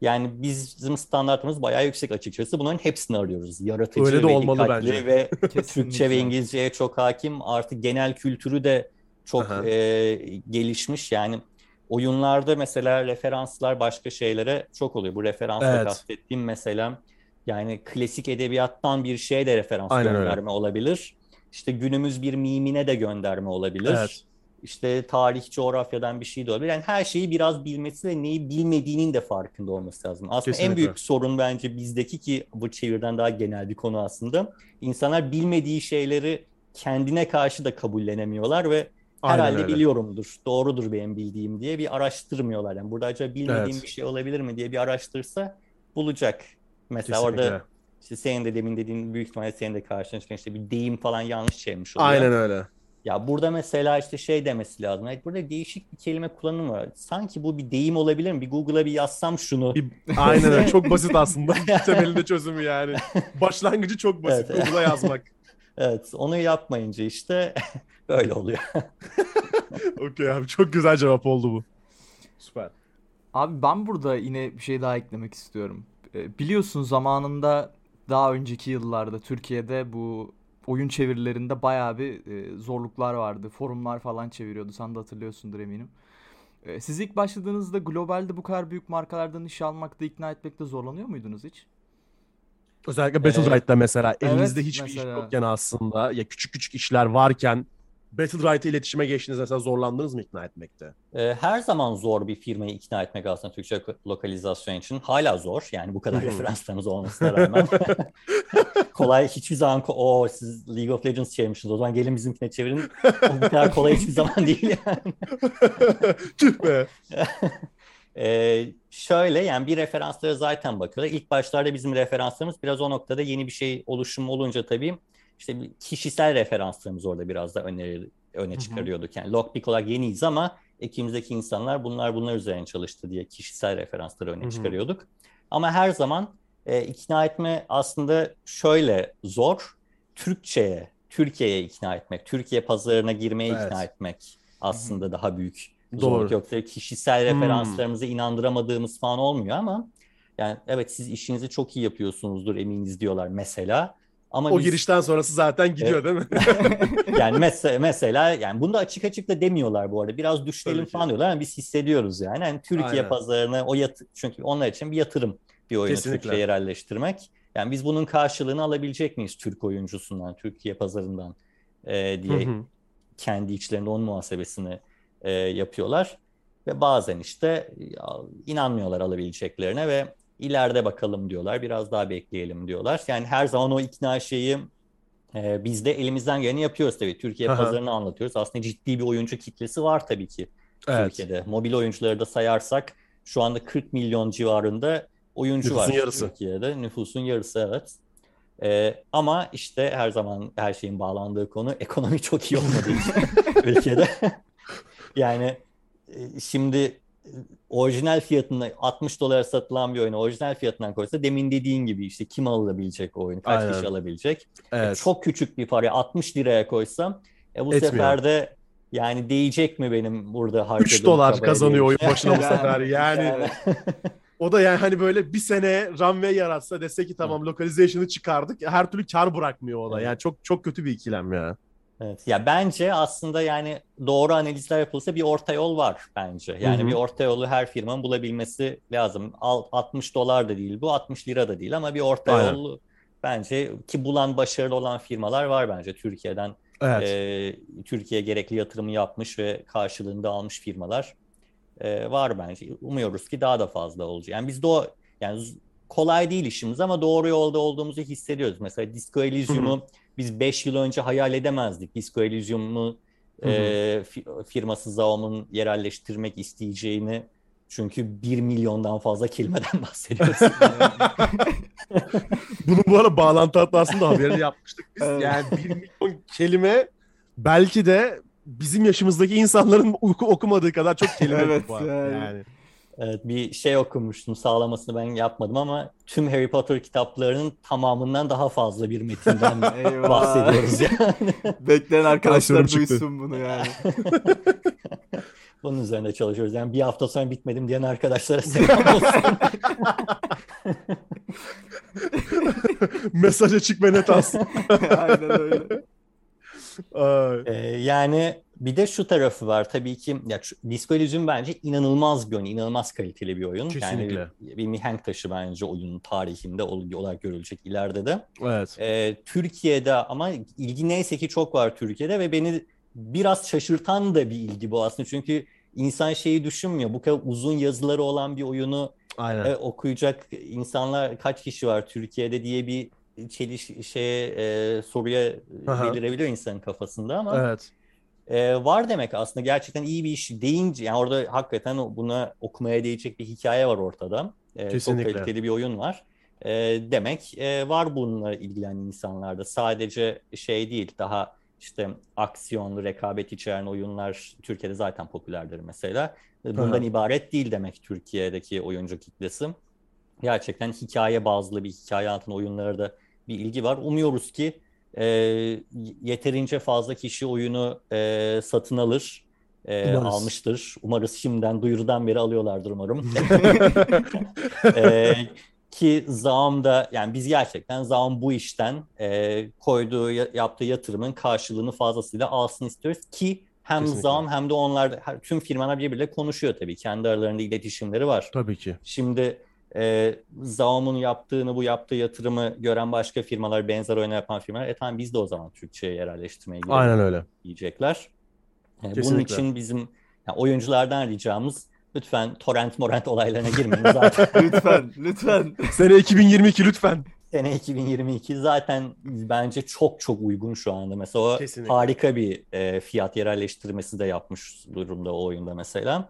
Yani bizim standartımız bayağı yüksek açıkçası. Bunların hepsini arıyoruz. Yaratıcı Öyle de ve olmalı dikkatli bence. ve Türkçe ve İngilizceye çok hakim. Artık genel kültürü de çok Aha. e, gelişmiş. Yani oyunlarda mesela referanslar başka şeylere çok oluyor. Bu referansla Evet. kastettiğim mesela yani klasik edebiyattan bir şeye de referans Aynen öyle. gönderme olabilir. İşte günümüz bir mimine de gönderme olabilir. Evet. İşte tarih, coğrafyadan bir şey de olabilir. Yani her şeyi biraz bilmesi ve neyi bilmediğinin de farkında olması lazım. Aslında en Kesinlikle. büyük sorun bence bizdeki ki bu çevirden daha genel bir konu aslında. İnsanlar bilmediği şeyleri kendine karşı da kabullenemiyorlar ve Aynen herhalde öyle. biliyorumdur, doğrudur benim bildiğim diye bir araştırmıyorlar. Yani burada acaba bilmediğim Evet. bir şey olabilir mi diye bir araştırsa bulacak. Mesela Kesinlikle. orada işte senin de demin dediğin büyük ihtimalle senin de karşına çıkan işte bir deyim falan yanlış çevirmiş oluyor. Aynen öyle. Ya burada mesela işte şey demesi lazım. Evet, burada değişik bir kelime kullanımı var. Sanki bu bir deyim olabilir mi? Bir Google'a bir yazsam şunu. Bir- Aynen öyle. Çok basit aslında. Temelinde çözümü yani. Başlangıcı çok basit. Evet. Google'a yazmak. Evet, onu yapmayınca işte böyle oluyor. Okey abi. Çok güzel cevap oldu bu. Süper. Abi ben burada yine bir şey daha eklemek istiyorum. Ee, Biliyorsun zamanında daha önceki yıllarda Türkiye'de bu oyun çevirilerinde bayağı bir e, zorluklar vardı. Forumlar falan çeviriyordu. Sen de hatırlıyorsundur eminim. E, siz ilk başladığınızda globalde bu kadar büyük markalardan iş almakta, ikna etmekte zorlanıyor muydunuz hiç? Özellikle Battlerite'da mesela Evet, elinizde hiçbir mesela. iş yokken aslında ya küçük küçük işler varken Battlerite iletişime geçtiğiniz mesela zorlandınız mı ikna etmekte? Ee, her zaman zor bir firmayı ikna etmek aslında Türkçe lokalizasyon için. Hala zor yani bu kadar referanslarımız olmasına rağmen. kolay hiçbir zaman o siz League of Legends çevirmişsiniz o zaman gelin bizimkine çevirin. O bu kadar kolay hiçbir zaman değil yani. Tüh be. Ee, şöyle yani bir referanslara zaten bakıyorlar. İlk başlarda bizim referanslarımız biraz o noktada yeni bir şey oluşumu olunca tabii işte bir kişisel referanslarımız orada biraz da öne, öne çıkarıyorduk. Yani Lockpick olarak yeniyiz ama ekibimizdeki insanlar bunlar bunlar üzerine çalıştı diye kişisel referansları öne çıkarıyorduk. Ama her zaman e, ikna etme aslında şöyle zor. Türkçe'ye, Türkiye'ye ikna etmek, Türkiye pazarına girmeye Evet. ikna etmek aslında daha büyük Doğru. zorluk. Yoksa kişisel Hmm. referanslarımızı inandıramadığımız falan olmuyor ama yani evet siz işinizi çok iyi yapıyorsunuzdur eminiz diyorlar mesela. Ama O biz- girişten sonrası zaten gidiyor değil mi? yani mesela mesela yani bunu da açık açık da demiyorlar bu arada. Biraz düşlelim Tabii ki. falan diyorlar ama biz hissediyoruz yani. Yani Türkiye Aynen. pazarına o yat çünkü onlar için bir yatırım bir oyunu Kesinlikle. Türkiye'ye yerleştirmek. Yani biz bunun karşılığını alabilecek miyiz Türk oyuncusundan, Türkiye pazarından e, diye Hı hı. kendi içlerinde onun muhasebesini e, yapıyorlar. Ve bazen işte ya, inanmıyorlar alabileceklerine ve ileride bakalım diyorlar. Biraz daha bekleyelim diyorlar. Yani her zaman o ikna şeyi e, biz de elimizden geleni yapıyoruz tabii. Türkiye Aha. pazarını anlatıyoruz. Aslında ciddi bir oyuncu kitlesi var tabii ki Evet. Türkiye'de. Mobil oyuncuları da sayarsak şu anda 40 milyon civarında oyuncu Nüfusun var yarısı. Türkiye'de. Nüfusun yarısı evet. Ee, ama işte her zaman her şeyin bağlandığı konu ekonomi çok iyi olmadığı için ülkede. yani e, şimdi orijinal fiyatını 60 dolara satılan bir oyunu orijinal fiyatından koysa demin dediğin gibi işte kim alabilecek o oyunu, kaç Aynen. kişi alabilecek? E, Evet. Çok küçük bir paraya 60 liraya koysam e, bu Etmiyor. sefer de yani değecek mi benim burada 3 harcadığım dolar çabaya kazanıyor oyun başına bu sefer. Yani Yani- o da yani hani böyle bir sene runway yaratsa dese ki tamam localization'ı çıkardık. Her türlü kar bırakmıyor o da. Yani çok çok kötü bir ikilem ya. Evet. Ya bence aslında yani doğru analizler yapılsa bir orta yol var bence. Yani Hı hı. bir orta yolu her firmanın bulabilmesi lazım. Al- 60 dolar da değil bu, 60 lira da değil ama bir orta Aynen. yol bence ki bulan başarılı olan firmalar var bence Türkiye'den. Evet. Ee, Türkiye gerekli yatırımı yapmış ve karşılığında almış firmalar e, var bence. Umuyoruz ki daha da fazla olacak. Yani biz de o yani kolay değil işimiz ama doğru yolda olduğumuzu hissediyoruz. Mesela Disco Elysium'u biz 5 yıl önce hayal edemezdik. Disco Elysium'u e, fi- firması Zaom'un yerelleştirmek isteyeceğini çünkü 1 milyondan fazla kelimeden bahsediyoruz. Bunun bu arada bağlantı hatasında haberini yapmıştık biz. Evet. Yani bir milyon kelime belki de bizim yaşımızdaki insanların oku- okumadığı kadar çok kelime Evet, var. yani. Yani. Evet, bir şey okumuştum sağlamasını ben yapmadım ama tüm Harry Potter kitaplarının tamamından daha fazla bir metinden bahsediyoruz yani. Bekleyen arkadaşlar duysun bunu yani. Bunun üzerinde çalışıyoruz. Yani bir hafta sonra bitmedim diyen arkadaşlara selam olsun. Mesaj açık ve net aslında. Aynen öyle. Ay. Ee, yani bir de şu tarafı var tabii ki ya Disco Elysium bence inanılmaz bir oyun, inanılmaz kaliteli bir oyun. Kesinlikle. Yani bir, bir mihenk taşı bence oyunun tarihinde ol- olarak görülecek ileride de. Evet. Ee, Türkiye'de ama ilgi neyse ki çok var Türkiye'de ve beni biraz şaşırtan da bir ilgi bu aslında. Çünkü insan şeyi düşünmüyor. Bu kadar uzun yazıları olan bir oyunu Aynen. e, okuyacak insanlar kaç kişi var Türkiye'de diye bir çeliş şeye e, soruya Aha. belirebiliyor insanın kafasında ama Evet. E, var demek aslında gerçekten iyi bir iş deyince yani orada hakikaten buna okumaya değecek bir hikaye var ortada. E, çok kaliteli bir oyun var. E, demek e, var bununla ilgilenen insanlarda. Sadece şey değil daha işte aksiyonlu rekabet içeren oyunlar Türkiye'de zaten popülerdir mesela. Bundan Aha. ibaret değil demek Türkiye'deki oyuncu kitlesi. Gerçekten hikaye bazlı bir hikaye anlatan oyunlara da bir ilgi var. Umuyoruz ki e, yeterince fazla kişi oyunu e, satın alır, e, Umarız. almıştır. Umarız şimdiden duyurudan beri alıyorlardır umarım. E, ki Zaum da yani biz gerçekten Zaum bu işten e, koyduğu yaptığı yatırımın karşılığını fazlasıyla alsın istiyoruz ki hem Kesinlikle. Zaum hem de onlar tüm firmalar birbiriyle konuşuyor tabii. Kendi aralarında iletişimleri var. Tabii ki. Şimdi e, Zaum'un yaptığını, bu yaptığı yatırımı gören başka firmalar, benzer oyunu yapan firmalar, e tamam biz de o zaman Türkçe'ye yerelleştirmeye girelim Aynen öyle. diyecekler. E, bunun için bizim yani oyunculardan ricamız lütfen torrent morant olaylarına girmeyin. Zaten Lütfen, lütfen. Sene 2022 lütfen. sene 2022 zaten bence çok çok uygun şu anda. Mesela o Kesinlikle. harika bir e, fiyat yerelleştirmesi de yapmış durumda o oyunda mesela.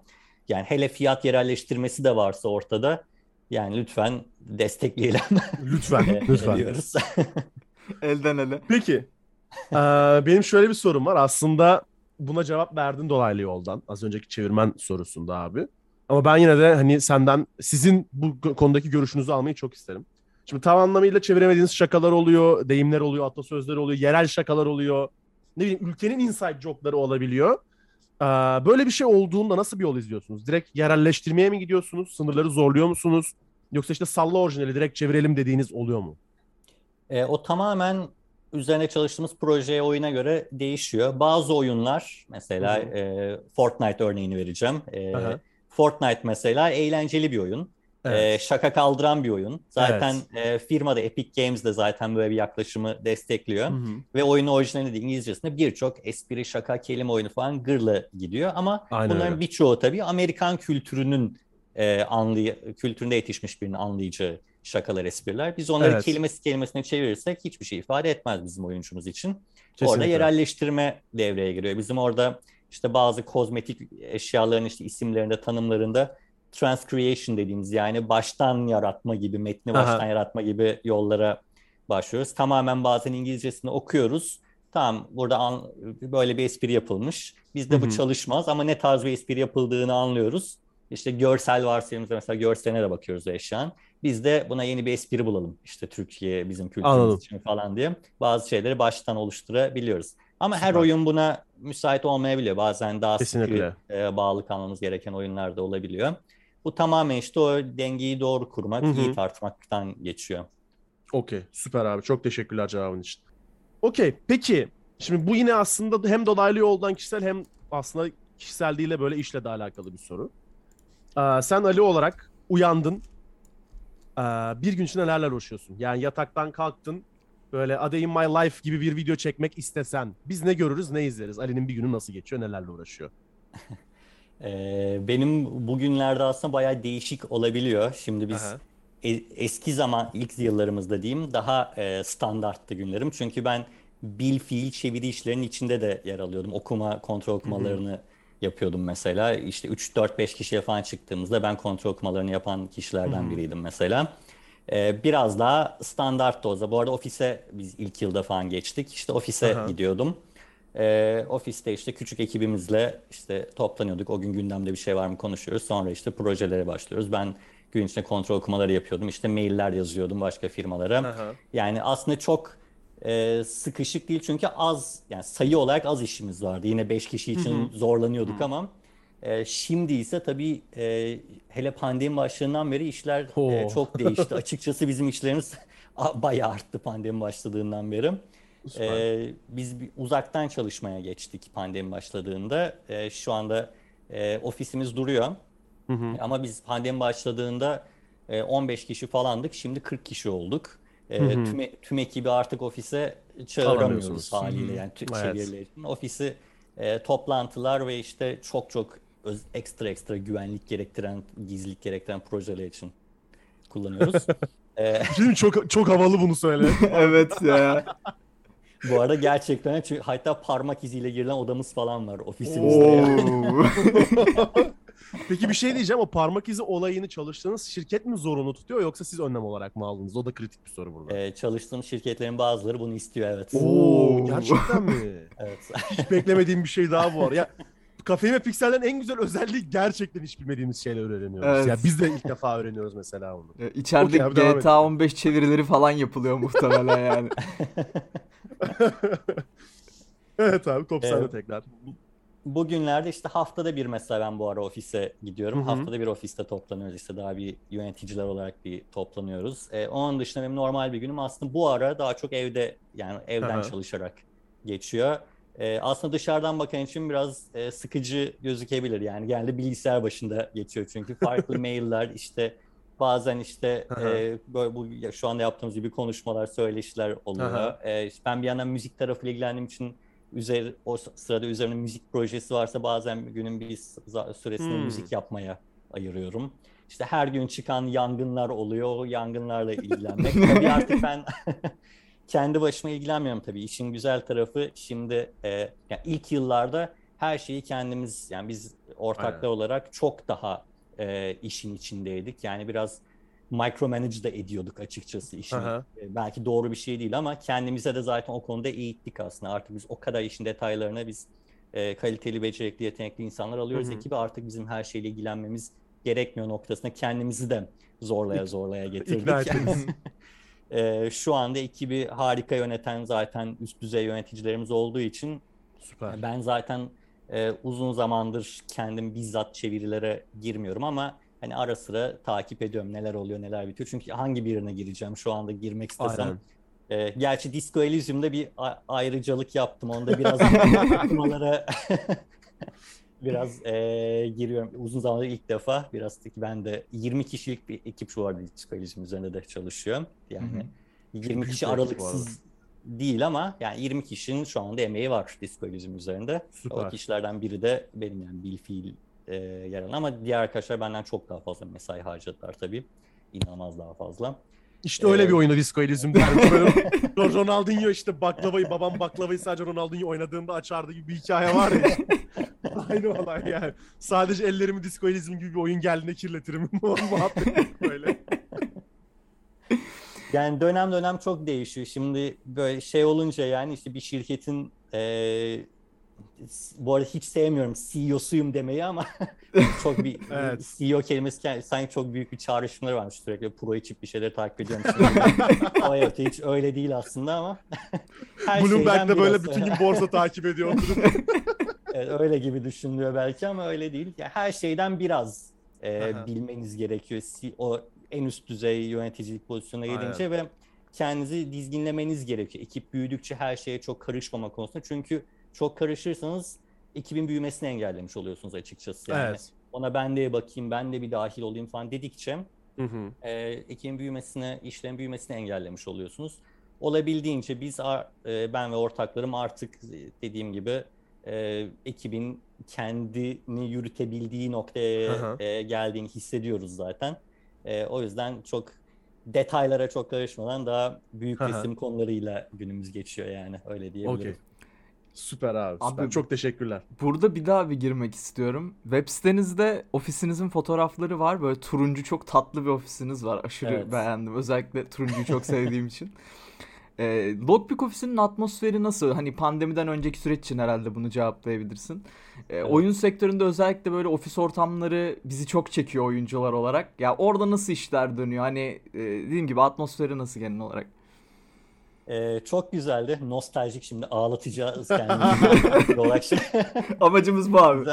Yani hele fiyat yerelleştirmesi de varsa ortada yani lütfen destekleyelim Lütfen. lütfen. diyoruz. Elden ele. Peki. Ee, benim şöyle bir sorum var. Aslında buna cevap verdin dolaylı yoldan. Az önceki çevirmen sorusunda abi. Ama ben yine de hani senden sizin bu konudaki görüşünüzü almayı çok isterim. Şimdi tam anlamıyla çeviremediğiniz şakalar oluyor, deyimler oluyor, atasözleri oluyor, yerel şakalar oluyor. Ne bileyim ülkenin inside joke'ları olabiliyor. Böyle bir şey olduğunda nasıl bir yol izliyorsunuz? Direkt yerelleştirmeye mi gidiyorsunuz? Sınırları zorluyor musunuz? Yoksa işte salla orijinali direkt çevirelim dediğiniz oluyor mu? E, o tamamen üzerine çalıştığımız projeye, oyuna göre değişiyor. Bazı oyunlar, mesela e, Fortnite örneğini vereceğim. E. Fortnite mesela eğlenceli bir oyun. Evet. E, şaka kaldıran bir oyun. Zaten e, firma da Epic Games de zaten böyle bir yaklaşımı destekliyor. Hı hı. Ve oyunun orijinali de İngilizcesinde birçok espri, şaka, kelime oyunu falan gırla gidiyor. Ama Aynen bunların birçoğu tabii Amerikan kültürünün e, anlay kültüründe yetişmiş birinin anlayacağı şakalar, espriler. Biz onları Evet. kelimesi kelimesine çevirirsek hiçbir şey ifade etmez bizim oyuncumuz için. Orada Kesinlikle. yerelleştirme devreye giriyor. Bizim orada işte bazı kozmetik eşyaların işte isimlerinde, tanımlarında transcreation dediğimiz yani baştan yaratma gibi, metni Aha. baştan yaratma gibi yollara başlıyoruz. Tamamen bazen İngilizcesini okuyoruz. Tamam burada an- böyle bir espri yapılmış. Bizde bu çalışmaz ama ne tarz bir espri yapıldığını anlıyoruz. İşte görsel varsayımımızda mesela görseline de bakıyoruz eşyanın. Biz de buna yeni bir espri bulalım. İşte Türkiye bizim kültürümüz Anladım. için falan diye bazı şeyleri baştan oluşturabiliyoruz. Ama her Süper. oyun buna müsait olmayabiliyor. Bazen daha sıkı Kesinlikle. e, bağlı kalmamız gereken oyunlar da olabiliyor. Bu tamamen işte o dengeyi doğru kurmak, Hı hı. iyi tartmaktan geçiyor. Okey. Süper abi. Çok teşekkürler cevabın için. Okey. Peki. Şimdi bu yine aslında hem dolaylı yoldan kişisel hem aslında kişisel değil de böyle işle de alakalı bir soru. Ee, sen Ali olarak uyandın. Ee, bir gün içinde nelerle uğraşıyorsun? Yani yataktan kalktın. Böyle A Day in My Life gibi bir video çekmek istesen. Biz ne görürüz ne izleriz? Ali'nin bir günü nasıl geçiyor? Nelerle uğraşıyor? Ee, benim bugünlerde aslında bayağı değişik olabiliyor. Şimdi biz Aha. e- eski zaman ilk yıllarımızda diyeyim daha e, standarttı günlerim. Çünkü ben bil fiil çeviri işlerinin içinde de yer alıyordum. Okuma, kontrol okumalarını yapıyordum mesela. İşte 3-4-5 kişiye falan çıktığımızda ben kontrol okumalarını yapan kişilerden biriydim mesela. Ee, biraz daha standarttı o zaman. Bu arada ofise biz ilk yılda falan geçtik. İşte ofise Aha. gidiyordum. Ee, ofiste işte küçük ekibimizle işte toplanıyorduk. O gün gündemde bir şey var mı konuşuyoruz. Sonra işte projelere başlıyoruz. Ben gün içinde kontrol okumaları yapıyordum. İşte mailler yazıyordum başka firmalara. Aha. Yani aslında çok e, sıkışık değil çünkü az yani sayı olarak az işimiz vardı. Yine 5 kişi için zorlanıyorduk ama e, şimdi ise tabii e, hele pandemi başladığından beri işler e, Oo. çok değişti. Açıkçası bizim işlerimiz bayağı arttı pandemi başladığından beri. Süper. Ee, biz bir uzaktan çalışmaya geçtik pandemi başladığında. Ee, şu anda e, ofisimiz duruyor. Hı hı. Ama biz pandemi başladığında e, 15 kişi falandık. Şimdi 40 kişi olduk. E, Hı hı. tüm, tüm ekibi artık ofise çağıramıyoruz haliyle. Yani tüm Evet. için. Ofisi e, toplantılar ve işte çok çok öz- ekstra ekstra güvenlik gerektiren, gizlilik gerektiren projeler için kullanıyoruz. E, Şimdi çok çok havalı bunu söyle. evet ya. Bu arada gerçekten çünkü hatta parmak iziyle girilen odamız falan var ofisimizde. yani. Peki bir şey diyeceğim. O parmak izi olayını çalıştığınız şirket mi zorunlu tutuyor yoksa siz önlem olarak mı aldınız? O da kritik bir soru burada. Ee, çalıştığım şirketlerin bazıları bunu istiyor evet. Oo, gerçekten mi? Evet. Hiç beklemediğim bir şey daha bu var. Ya Kafein ve Piksel'den en güzel özelliği gerçekten hiç bilmediğimiz şeyler öğreniyoruz. Evet. Ya biz de ilk defa öğreniyoruz mesela onu. Ya İçeride Okey abi, devam GTA 15 çevirileri falan yapılıyor muhtemelen yani. evet abi top sende Evet. tekrar. bugünlerde işte haftada bir mesela ben bu ara ofise gidiyorum. Hı hı. Haftada bir ofiste toplanıyoruz işte daha bir yöneticiler olarak bir toplanıyoruz. Ee, onun dışında benim normal bir günüm aslında bu ara daha çok evde yani evden Hı hı. çalışarak geçiyor. Ee, aslında dışarıdan bakan için biraz e, sıkıcı gözükebilir yani genelde bilgisayar başında geçiyor çünkü farklı mailler işte bazen işte e, böyle bu ya şu anda yaptığımız gibi konuşmalar, söyleşiler oluyor. Ee, işte ben bir yandan müzik tarafıyla ilgilendiğim için üzeri, o sırada üzerine müzik projesi varsa bazen günün bir süresini Hmm. müzik yapmaya ayırıyorum. İşte her gün çıkan yangınlar oluyor, o yangınlarla ilgilenmek. tabii artık ben kendi başıma ilgilenmiyorum tabii. İşin güzel tarafı şimdi e, yani ilk yıllarda her şeyi kendimiz yani biz ortaklar Aynen. olarak çok daha e, işin içindeydik. Yani biraz micromanage da ediyorduk açıkçası işini. Aha. E, belki doğru bir şey değil ama kendimize de zaten o konuda eğittik aslında. Artık biz o kadar işin detaylarına biz e, kaliteli, becerikli, yetenekli insanlar alıyoruz Hı hı. ekibe. Artık bizim her şeyle ilgilenmemiz gerekmiyor noktasına kendimizi de zorlaya zorlaya getirdik. İkna ettiniz. E, şu anda ekibi harika yöneten zaten üst düzey yöneticilerimiz olduğu için Süper. ben zaten e, uzun zamandır kendim bizzat çevirilere girmiyorum ama hani ara sıra takip ediyorum neler oluyor neler bitiyor. Çünkü hangi birine gireceğim şu anda girmek istesem. Aynen. E, gerçi Disco Elysium'da bir ayrıcalık yaptım. Onda biraz okumalara biraz e, giriyorum. Uzun zamandır ilk defa biraz ben de 20 kişilik bir ekip şu anda Disco Elysium üzerinde de çalışıyorum. Yani Hı hı. 20 büyük kişi aralıksız değil ama yani 20 kişinin şu anda emeği var Disco Elysium üzerinde. O Süper. kişilerden biri de benim yani bilfiil e, yer alan ama diğer arkadaşlar benden çok daha fazla mesai harcadılar tabii. İnanılmaz daha fazla. İşte öyle bir Ee, oyunu Disco Elysium Ronaldinho işte baklavayı, babam baklavayı sadece Ronaldinho oynadığında açardı gibi bir hikaye var ya. işte. Aynı olay yani. Sadece ellerimi Disco Elysium gibi bir oyun geldiğinde kirletirim. Muhabbet böyle. Yani dönem dönem çok değişiyor. Şimdi böyle şey olunca yani işte bir şirketin e, bu arada hiç sevmiyorum CEO'suyum demeyi ama çok bir Evet. CEO kelimesi sanki çok büyük bir çağrışımları varmış sürekli pro içip bir şeyleri takip ediyorum. Ama evet hiç öyle değil aslında ama her Bloomberg'de böyle bütün gün borsa takip ediyor. oturup. Evet, öyle gibi düşünülüyor belki ama öyle değil. Ya her şeyden biraz e, Aha. bilmeniz gerekiyor. Si- O en üst düzey yöneticilik pozisyonuna gelince ve kendinizi dizginlemeniz gerekiyor. Ekip büyüdükçe her şeye çok karışmama konusunda. Çünkü çok karışırsanız ekibin büyümesini engellemiş oluyorsunuz açıkçası. Yani Evet. ona ben de bakayım, ben de bir dahil olayım falan dedikçe Hı hı. e, ekibin büyümesine, işlerin büyümesini engellemiş oluyorsunuz. Olabildiğince biz, e, ben ve ortaklarım artık dediğim gibi e, ekibin kendini yürütebildiği noktaya Aha. e, geldiğini hissediyoruz zaten. E, o yüzden çok detaylara çok karışmadan daha büyük Aha. resim konularıyla günümüz geçiyor yani öyle diyebilirim. Okey. Süper abi. Süper. Abi- Çok teşekkürler. Burada bir daha bir girmek istiyorum. Web sitenizde ofisinizin fotoğrafları var. Böyle turuncu çok tatlı bir ofisiniz var. Aşırı Evet. beğendim. Özellikle turuncuyu çok sevdiğim için. Ee, Lockpick ofisinin atmosferi nasıl? Hani pandemiden önceki süreç için herhalde bunu cevaplayabilirsin. Ee, Evet. Oyun sektöründe özellikle böyle ofis ortamları bizi çok çekiyor oyuncular olarak. Ya orada nasıl işler dönüyor? Hani e, dediğim gibi atmosferi nasıl genel olarak? E, çok güzeldi. Nostaljik şimdi ağlatacağız kendimizi. olarak. Amacımız bu abi.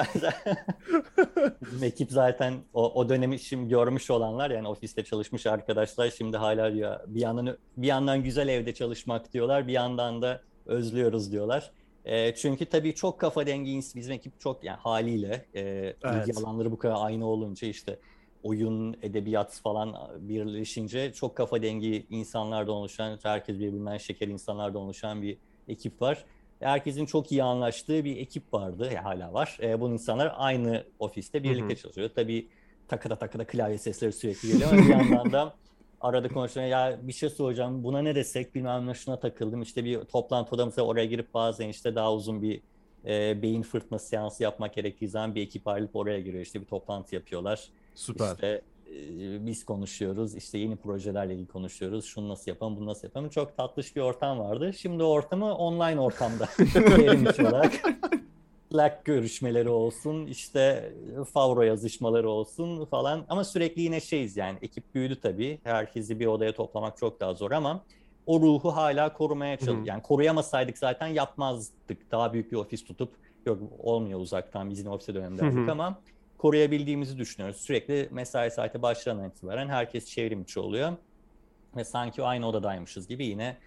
Bizim ekip zaten o, o dönemi şimdi görmüş olanlar yani ofiste çalışmış arkadaşlar şimdi hala diyor bir yandan bir yandan güzel evde çalışmak diyorlar bir yandan da özlüyoruz diyorlar. E, çünkü tabii çok kafa dengi bizim ekip çok yani haliyle e, Evet. ilgi alanları bu kadar aynı olunca işte oyun, edebiyat falan birleşince çok kafa dengi insanlardan oluşan, herkes birbirinden şeker insanlardan oluşan bir ekip var. Herkesin çok iyi anlaştığı bir ekip vardı, ya hala var. E, bu insanlar aynı ofiste birlikte hı. çalışıyor. Tabii takıda takıda klavye sesleri sürekli geliyor ama bir yandan da arada konuşuyor. Ya bir şey soracağım, buna ne desek bilmem ne şuna takıldım. İşte bir toplantı odamıza oraya girip bazen işte daha uzun bir e, beyin fırtınası seansı yapmak gerektiği zaman bir ekip ayrılıp oraya giriyor. İşte bir toplantı yapıyorlar. Süper. İşte e, biz konuşuyoruz, işte yeni projelerle ilgili konuşuyoruz. Şunu nasıl yapalım, bunu nasıl yapalım. Çok tatlış bir ortam vardı. Şimdi ortamı online ortamda çevirmiş olarak. Slack görüşmeleri olsun, işte Favro yazışmaları olsun falan. Ama sürekli yine şeyiz yani ekip büyüdü tabii. Herkesi bir odaya toplamak çok daha zor ama o ruhu hala korumaya çalışıyoruz. Yani koruyamasaydık zaten yapmazdık. Daha büyük bir ofis tutup Yok olmuyor uzaktan biz yine ofise hı. ama koruyabildiğimizi düşünüyoruz. Sürekli mesai saati başlanan itibaren herkes çevrim içi oluyor. Ve sanki aynı odadaymışız gibi yine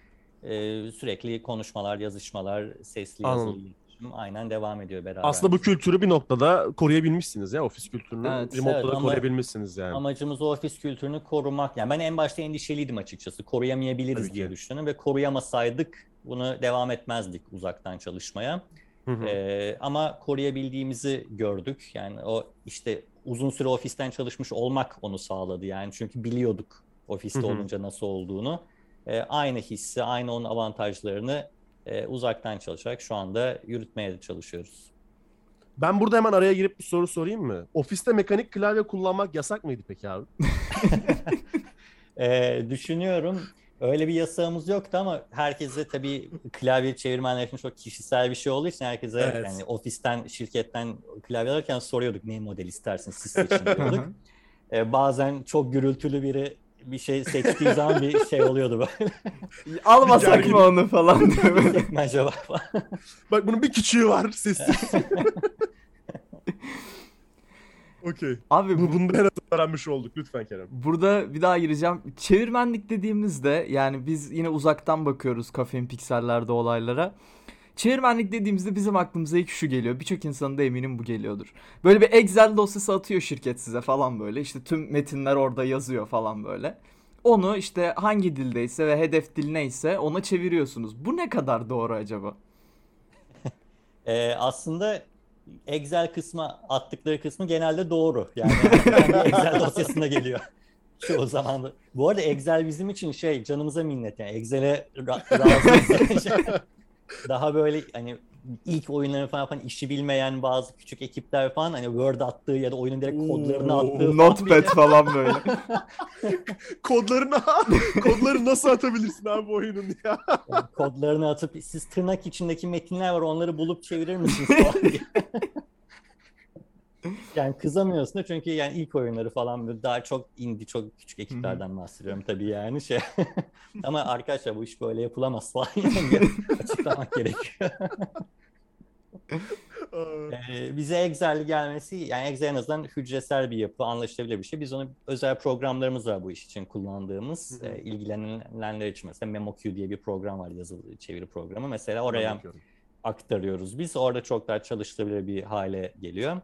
e, sürekli konuşmalar, yazışmalar, sesli yazılı Anladım. iletişim aynen devam ediyor beraber. Aslında bu kültürü bir noktada koruyabilmişsiniz ya. Ofis kültürünü Evet. remote'da Evet, ama- koruyabilmişsiniz yani. Amacımız o ofis kültürünü korumak. Yani ben en başta endişeliydim açıkçası. Koruyamayabiliriz Tabii ki. diye düşündüm ve koruyamasaydık bunu devam etmezdik uzaktan çalışmaya. Hı hı. Ee, ama koruyabildiğimizi gördük. Yani o işte uzun süre ofisten çalışmış olmak onu sağladı. Yani çünkü biliyorduk ofiste Hı hı. olunca nasıl olduğunu. Ee, aynı hissi, aynı onun avantajlarını e, uzaktan çalışarak şu anda yürütmeye de çalışıyoruz. Ben burada hemen araya girip bir soru sorayım mı? Ofiste mekanik klavye kullanmak yasak mıydı peki abi? Ee, düşünüyorum. Öyle bir yasağımız yoktu ama herkese tabii klavye çevirmenler için çok kişisel bir şey olduğu için herkese Evet. yani ofisten, şirketten klavye alırken soruyorduk ne model istersin siz seçin diyorduk. Ee, bazen çok gürültülü biri bir şey seçtiği zaman bir şey oluyordu böyle. Almasak mı onu falan diyor. acaba falan. Bak bunun bir küçüğü var sessiz. Okey. Abi Bunu, bu- bunu da en azından öğrenmiş olduk. Lütfen Kerem. Burada bir daha gireceğim. Çevirmenlik dediğimizde yani biz yine uzaktan bakıyoruz kafein piksellerde olaylara. Çevirmenlik dediğimizde bizim aklımıza ilk şu geliyor. Birçok insanın da eminim bu geliyordur. Böyle bir Excel dosyası atıyor şirket size falan böyle. İşte tüm metinler orada yazıyor falan böyle. Onu işte hangi dildeyse ve hedef dil neyse ona çeviriyorsunuz. Bu ne kadar doğru acaba? Ee, aslında Excel kısmı attıkları kısmı genelde doğru. Yani Excel dosyasında geliyor. Çoğu zaman da. Bu arada Excel bizim için şey canımıza minnet yani Excel'e ra- razıyız. Daha böyle hani ilk oyunları falan yapan işi bilmeyen bazı küçük ekipler falan hani Word attığı ya da oyunun direkt kodlarını Oo, attığı falan Notepad bile- falan böyle. Kodlarını kodları nasıl atabilirsin abi bu oyunun ya? Yani kodlarını atıp siz tırnak içindeki metinler var onları bulup çevirir misiniz falan. Yani kızamıyorsun da çünkü yani ilk oyunları falan böyle daha çok indie çok küçük ekiplerden bahsediyorum tabii yani şey. Ama arkadaşlar bu iş böyle yapılamaz falan açıklamak gerekiyor. Ee, bize Excel gelmesi yani Excel en azından hücresel bir yapı, anlaşılabilir bir şey. Biz onu özel programlarımız var bu iş için kullandığımız. Ee, ilgilenenler için mesela MemoQ diye bir program var yazılı çeviri programı. Mesela oraya aktarıyoruz biz. Orada çok daha çalışılabilir bir hale geliyor.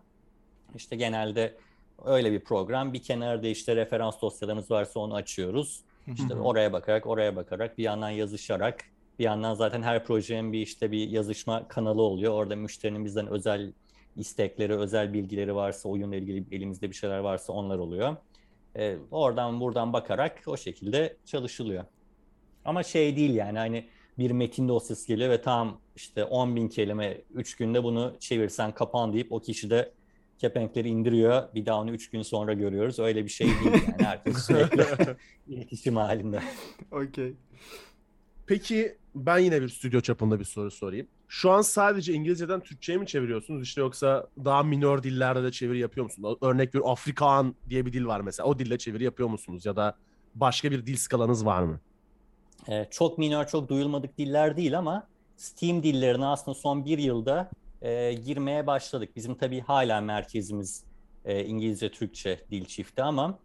İşte genelde öyle bir program. Bir kenarda işte referans dosyalarımız varsa onu açıyoruz. İşte oraya bakarak, oraya bakarak bir yandan yazışarak bir yandan zaten her projenin bir işte bir yazışma kanalı oluyor. Orada müşterinin bizden özel istekleri, özel bilgileri varsa, oyunla ilgili elimizde bir şeyler varsa onlar oluyor. Ee, oradan buradan bakarak o şekilde çalışılıyor. Ama şey değil yani hani bir metin dosyası geliyor ve tam işte 10 bin kelime 3 günde bunu çevirsen kapan deyip o kişi de kepenkleri indiriyor. Bir daha onu 3 gün sonra görüyoruz. Öyle bir şey değil yani. Herkes sürekli iletişim halinde. Okey. Peki ben yine bir stüdyo çapında bir soru sorayım. Şu an sadece İngilizceden Türkçe'ye mi çeviriyorsunuz işte yoksa daha minor dillerde de çeviri yapıyor musunuz? Örnek bir Afrikaan diye bir dil var mesela. O dille çeviri yapıyor musunuz ya da başka bir dil skalanız var mı? Ee, çok minor, çok duyulmadık diller değil ama Steam dillerine aslında son bir yılda e, girmeye başladık. Bizim tabii hala merkezimiz e, İngilizce, Türkçe dil çifti ama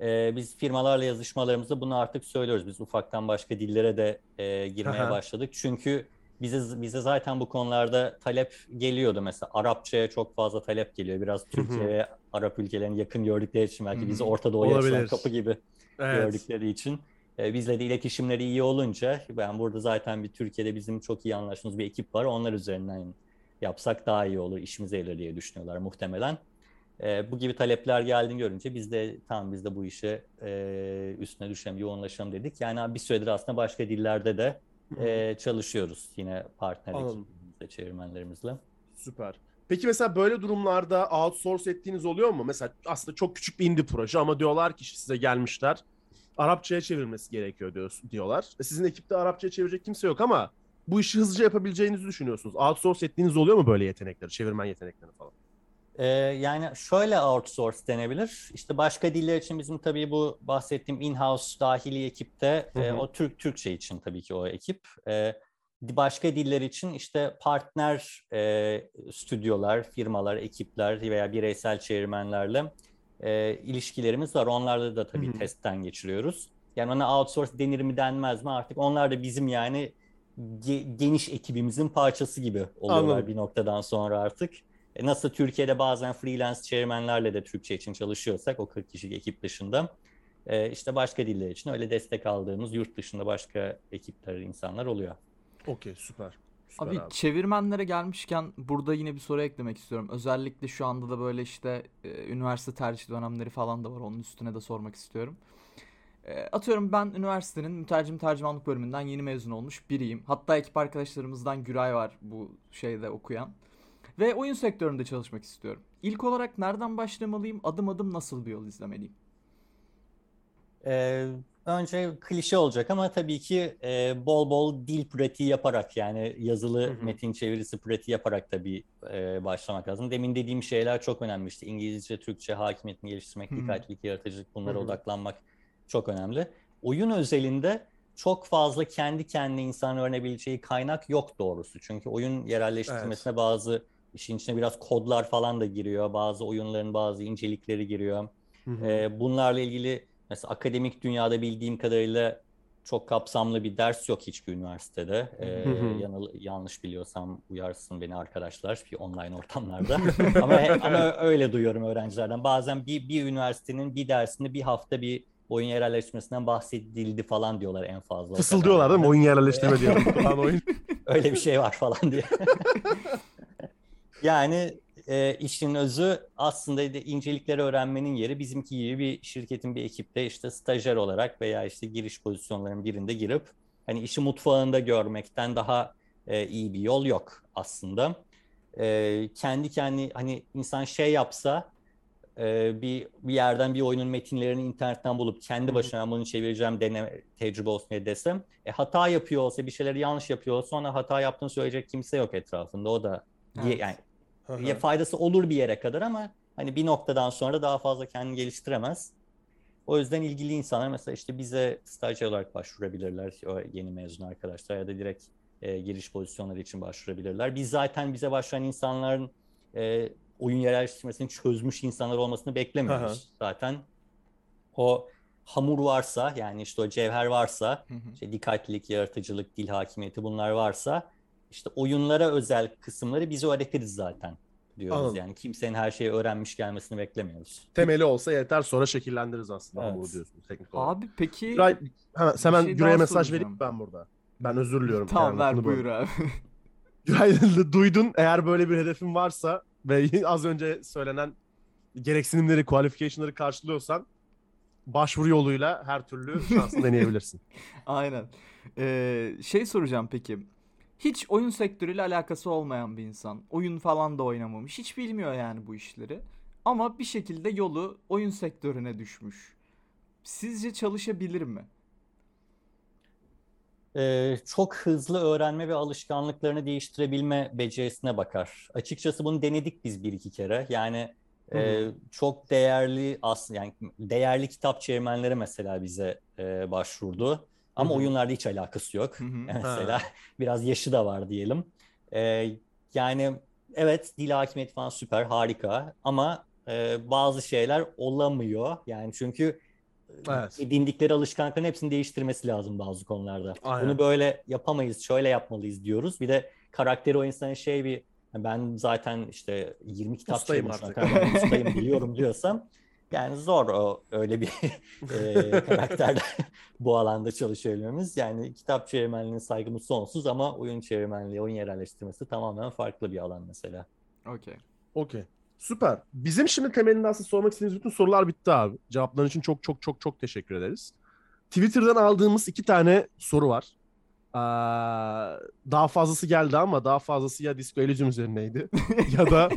e, biz firmalarla yazışmalarımızda bunu artık söylüyoruz. Biz ufaktan başka dillere de e, girmeye Aha. başladık. Çünkü bize bize zaten bu konularda talep geliyordu. Mesela Arapçaya çok fazla talep geliyor. Biraz Türkiye ve Arap ülkelerine yakın gördükleri için belki bizi. Orta Doğu'ya açılan kapı gibi gördükleri için. E, bizle de iletişimleri iyi olunca ben burada zaten bir Türkiye'de bizim çok iyi anlaştığımız bir ekip var. Onlar üzerinden yapsak daha iyi olur, işimize gelir diye düşünüyorlar muhtemelen. E, bu gibi talepler geldiğini görünce biz de tamam biz de bu işe e, üstüne düşelim, yoğunlaşalım dedik. Yani bir süredir aslında başka dillerde de e, çalışıyoruz yine partner ekibimizle, çevirmenlerimizle. Süper. Peki mesela böyle durumlarda outsource ettiğiniz oluyor mu? Mesela aslında çok küçük bir indie proje ama diyorlar ki size gelmişler. Arapçaya çevirmesi gerekiyor diyor, diyorlar. E sizin ekipte Arapçaya çevirecek kimse yok ama bu işi hızlıca yapabileceğinizi düşünüyorsunuz. Outsource ettiğiniz oluyor mu böyle yetenekleri, çevirmen yetenekleri falan? Ee, yani şöyle outsource denebilir. İşte başka diller için bizim tabii bu bahsettiğim in-house dahili ekipte Hı e, o Türk Türkçe için tabii ki o ekip. E, başka diller için işte partner e, stüdyolar, firmalar, ekipler veya bireysel çevirmenlerle e, ilişkilerimiz var. Onlarla da tabii Hı hı. testten geçiriyoruz. Yani ona outsource denir mi denmez mi artık onlar da bizim yani ge- geniş ekibimizin parçası gibi oluyorlar Anladım. bir noktadan sonra artık. E, nasıl Türkiye'de bazen freelance çevirmenlerle de Türkçe için çalışıyorsak o 40 kişilik ekip dışında e, işte başka diller için öyle destek aldığımız yurt dışında başka ekipler, insanlar oluyor. Okey süper. Süper Abi, abi. çevirmenlere gelmişken burada yine bir soru eklemek istiyorum. Özellikle şu anda da böyle işte e, üniversite tercih dönemleri falan da var. Onun üstüne de sormak istiyorum. E, atıyorum ben üniversitenin mütercim tercümanlık bölümünden yeni mezun olmuş biriyim. Hatta ekip arkadaşlarımızdan Güray var bu şeyde okuyan. Ve oyun sektöründe çalışmak istiyorum. İlk olarak nereden başlamalıyım? Adım adım nasıl bir yol izlemeliyim? Ee, önce klişe olacak ama tabii ki e, bol bol dil pratiği yaparak yani yazılı Hı hı. metin çevirisi pratiği yaparak tabii e, başlamak lazım. Demin dediğim şeyler çok önemli işte İngilizce, Türkçe hakimiyetini geliştirmek, Hı hı. dikkatlilik, yaratıcılık bunlara Hı hı. odaklanmak çok önemli. Oyun özelinde çok fazla kendi kendine insan öğrenebileceği kaynak yok doğrusu. Çünkü oyun yerelleştirmesine bazı işin içine biraz kodlar falan da giriyor. Bazı oyunların bazı incelikleri giriyor. Hı hı. Ee, bunlarla ilgili mesela akademik dünyada bildiğim kadarıyla çok kapsamlı bir ders yok hiçbir üniversitede. Ee, Hı hı. yanıl- yanlış biliyorsam uyarsın beni arkadaşlar bir online ortamlarda. ama, ama öyle duyuyorum öğrencilerden. Bazen bir, bir üniversitenin bir dersinde bir hafta bir oyun yerelleştirmesinden bahsedildi falan diyorlar en fazla. Fısıldıyorlar değil mi? Oyun yerleştirme diye. Lan oyun. Öyle bir şey var falan diye. Yani e, işin özü aslında incelikleri öğrenmenin yeri bizimki gibi bir şirketin bir ekipte işte stajyer olarak veya işte giriş pozisyonlarının birinde girip hani işi mutfağında görmekten daha e, iyi bir yol yok aslında. E, kendi kendi hani insan şey yapsa e, bir bir yerden bir oyunun metinlerini internetten bulup kendi başına "Ben bunu çevireceğim deneme tecrübe olsun diye desem e, hata yapıyor olsa bir şeyleri yanlış yapıyor olsa sonra hata yaptığını söyleyecek kimse yok etrafında o da Evet. yani ya faydası olur bir yere kadar ama hani bir noktadan sonra daha fazla kendini geliştiremez. O yüzden ilgili insanlar mesela işte bize stajyer olarak başvurabilirler o yeni mezun arkadaşlar ya da direkt e, giriş pozisyonları için başvurabilirler. Biz zaten bize başvuran insanların e, oyun yerleştirmesini çözmüş insanlar olmasını Hı hı. beklemiyoruz. Zaten o hamur varsa yani işte o cevher varsa Hı hı. işte dikkatlilik, yaratıcılık, dil hakimiyeti bunlar varsa işte oyunlara özel kısımları biz öğretiriz zaten diyoruz. Anladım. Yani kimsenin her şeyi öğrenmiş gelmesini beklemiyoruz. Temeli olsa yeter sonra şekillendiririz aslında Evet. hamuru diyorsunuz teknik olarak. Abi peki Güray, hemen, bir hemen şey Güray'a mesaj vereyim ben burada. Ben özür diliyorum. tamam yani ver buyur böldüm. abi. Güray duydun eğer böyle bir hedefin varsa ve az önce söylenen gereksinimleri, qualification'ları karşılıyorsan başvuru yoluyla her türlü şansını deneyebilirsin. Aynen. Ee, şey soracağım peki. Hiç oyun sektörüyle alakası olmayan bir insan. Oyun falan da oynamamış. Hiç bilmiyor yani bu işleri. Ama bir şekilde yolu oyun sektörüne düşmüş. Sizce çalışabilir mi? Ee, çok hızlı öğrenme ve alışkanlıklarını değiştirebilme becerisine bakar. Açıkçası bunu denedik biz bir iki kere. Yani Hı hı. e, çok değerli aslında yani değerli kitap çevirmenleri mesela bize e, başvurdu. Ama Hı hı. oyunlarda hiç alakası yok. Mesela biraz yaşı da var diyelim. Ee, yani evet dil hakimiyeti falan süper, harika ama e, bazı şeyler olamıyor. Yani çünkü Evet. edindikleri alışkanlıkların hepsini değiştirmesi lazım bazı konularda. Aynen. Bunu böyle yapamayız, şöyle yapmalıyız diyoruz. Bir de karakteri o insanın şey bir ben zaten işte 20 kitap Ustayım artık. ustayım biliyorum diyorsam yani zor o öyle bir e, karakterde bu alanda çalışabilmemiz. Yani kitap çevirmenliğine saygımız sonsuz ama oyun çevirmenliği, oyun yerleştirmesi tamamen farklı bir alan mesela. Okey. Okey. Süper. Bizim şimdi temelinde aslında sormak istediğimiz bütün sorular bitti abi. Cevapların için çok çok çok çok teşekkür ederiz. Twitter'dan aldığımız iki tane soru var. Ee, daha fazlası geldi ama daha fazlası ya Disco Elysium üzerineydi ya da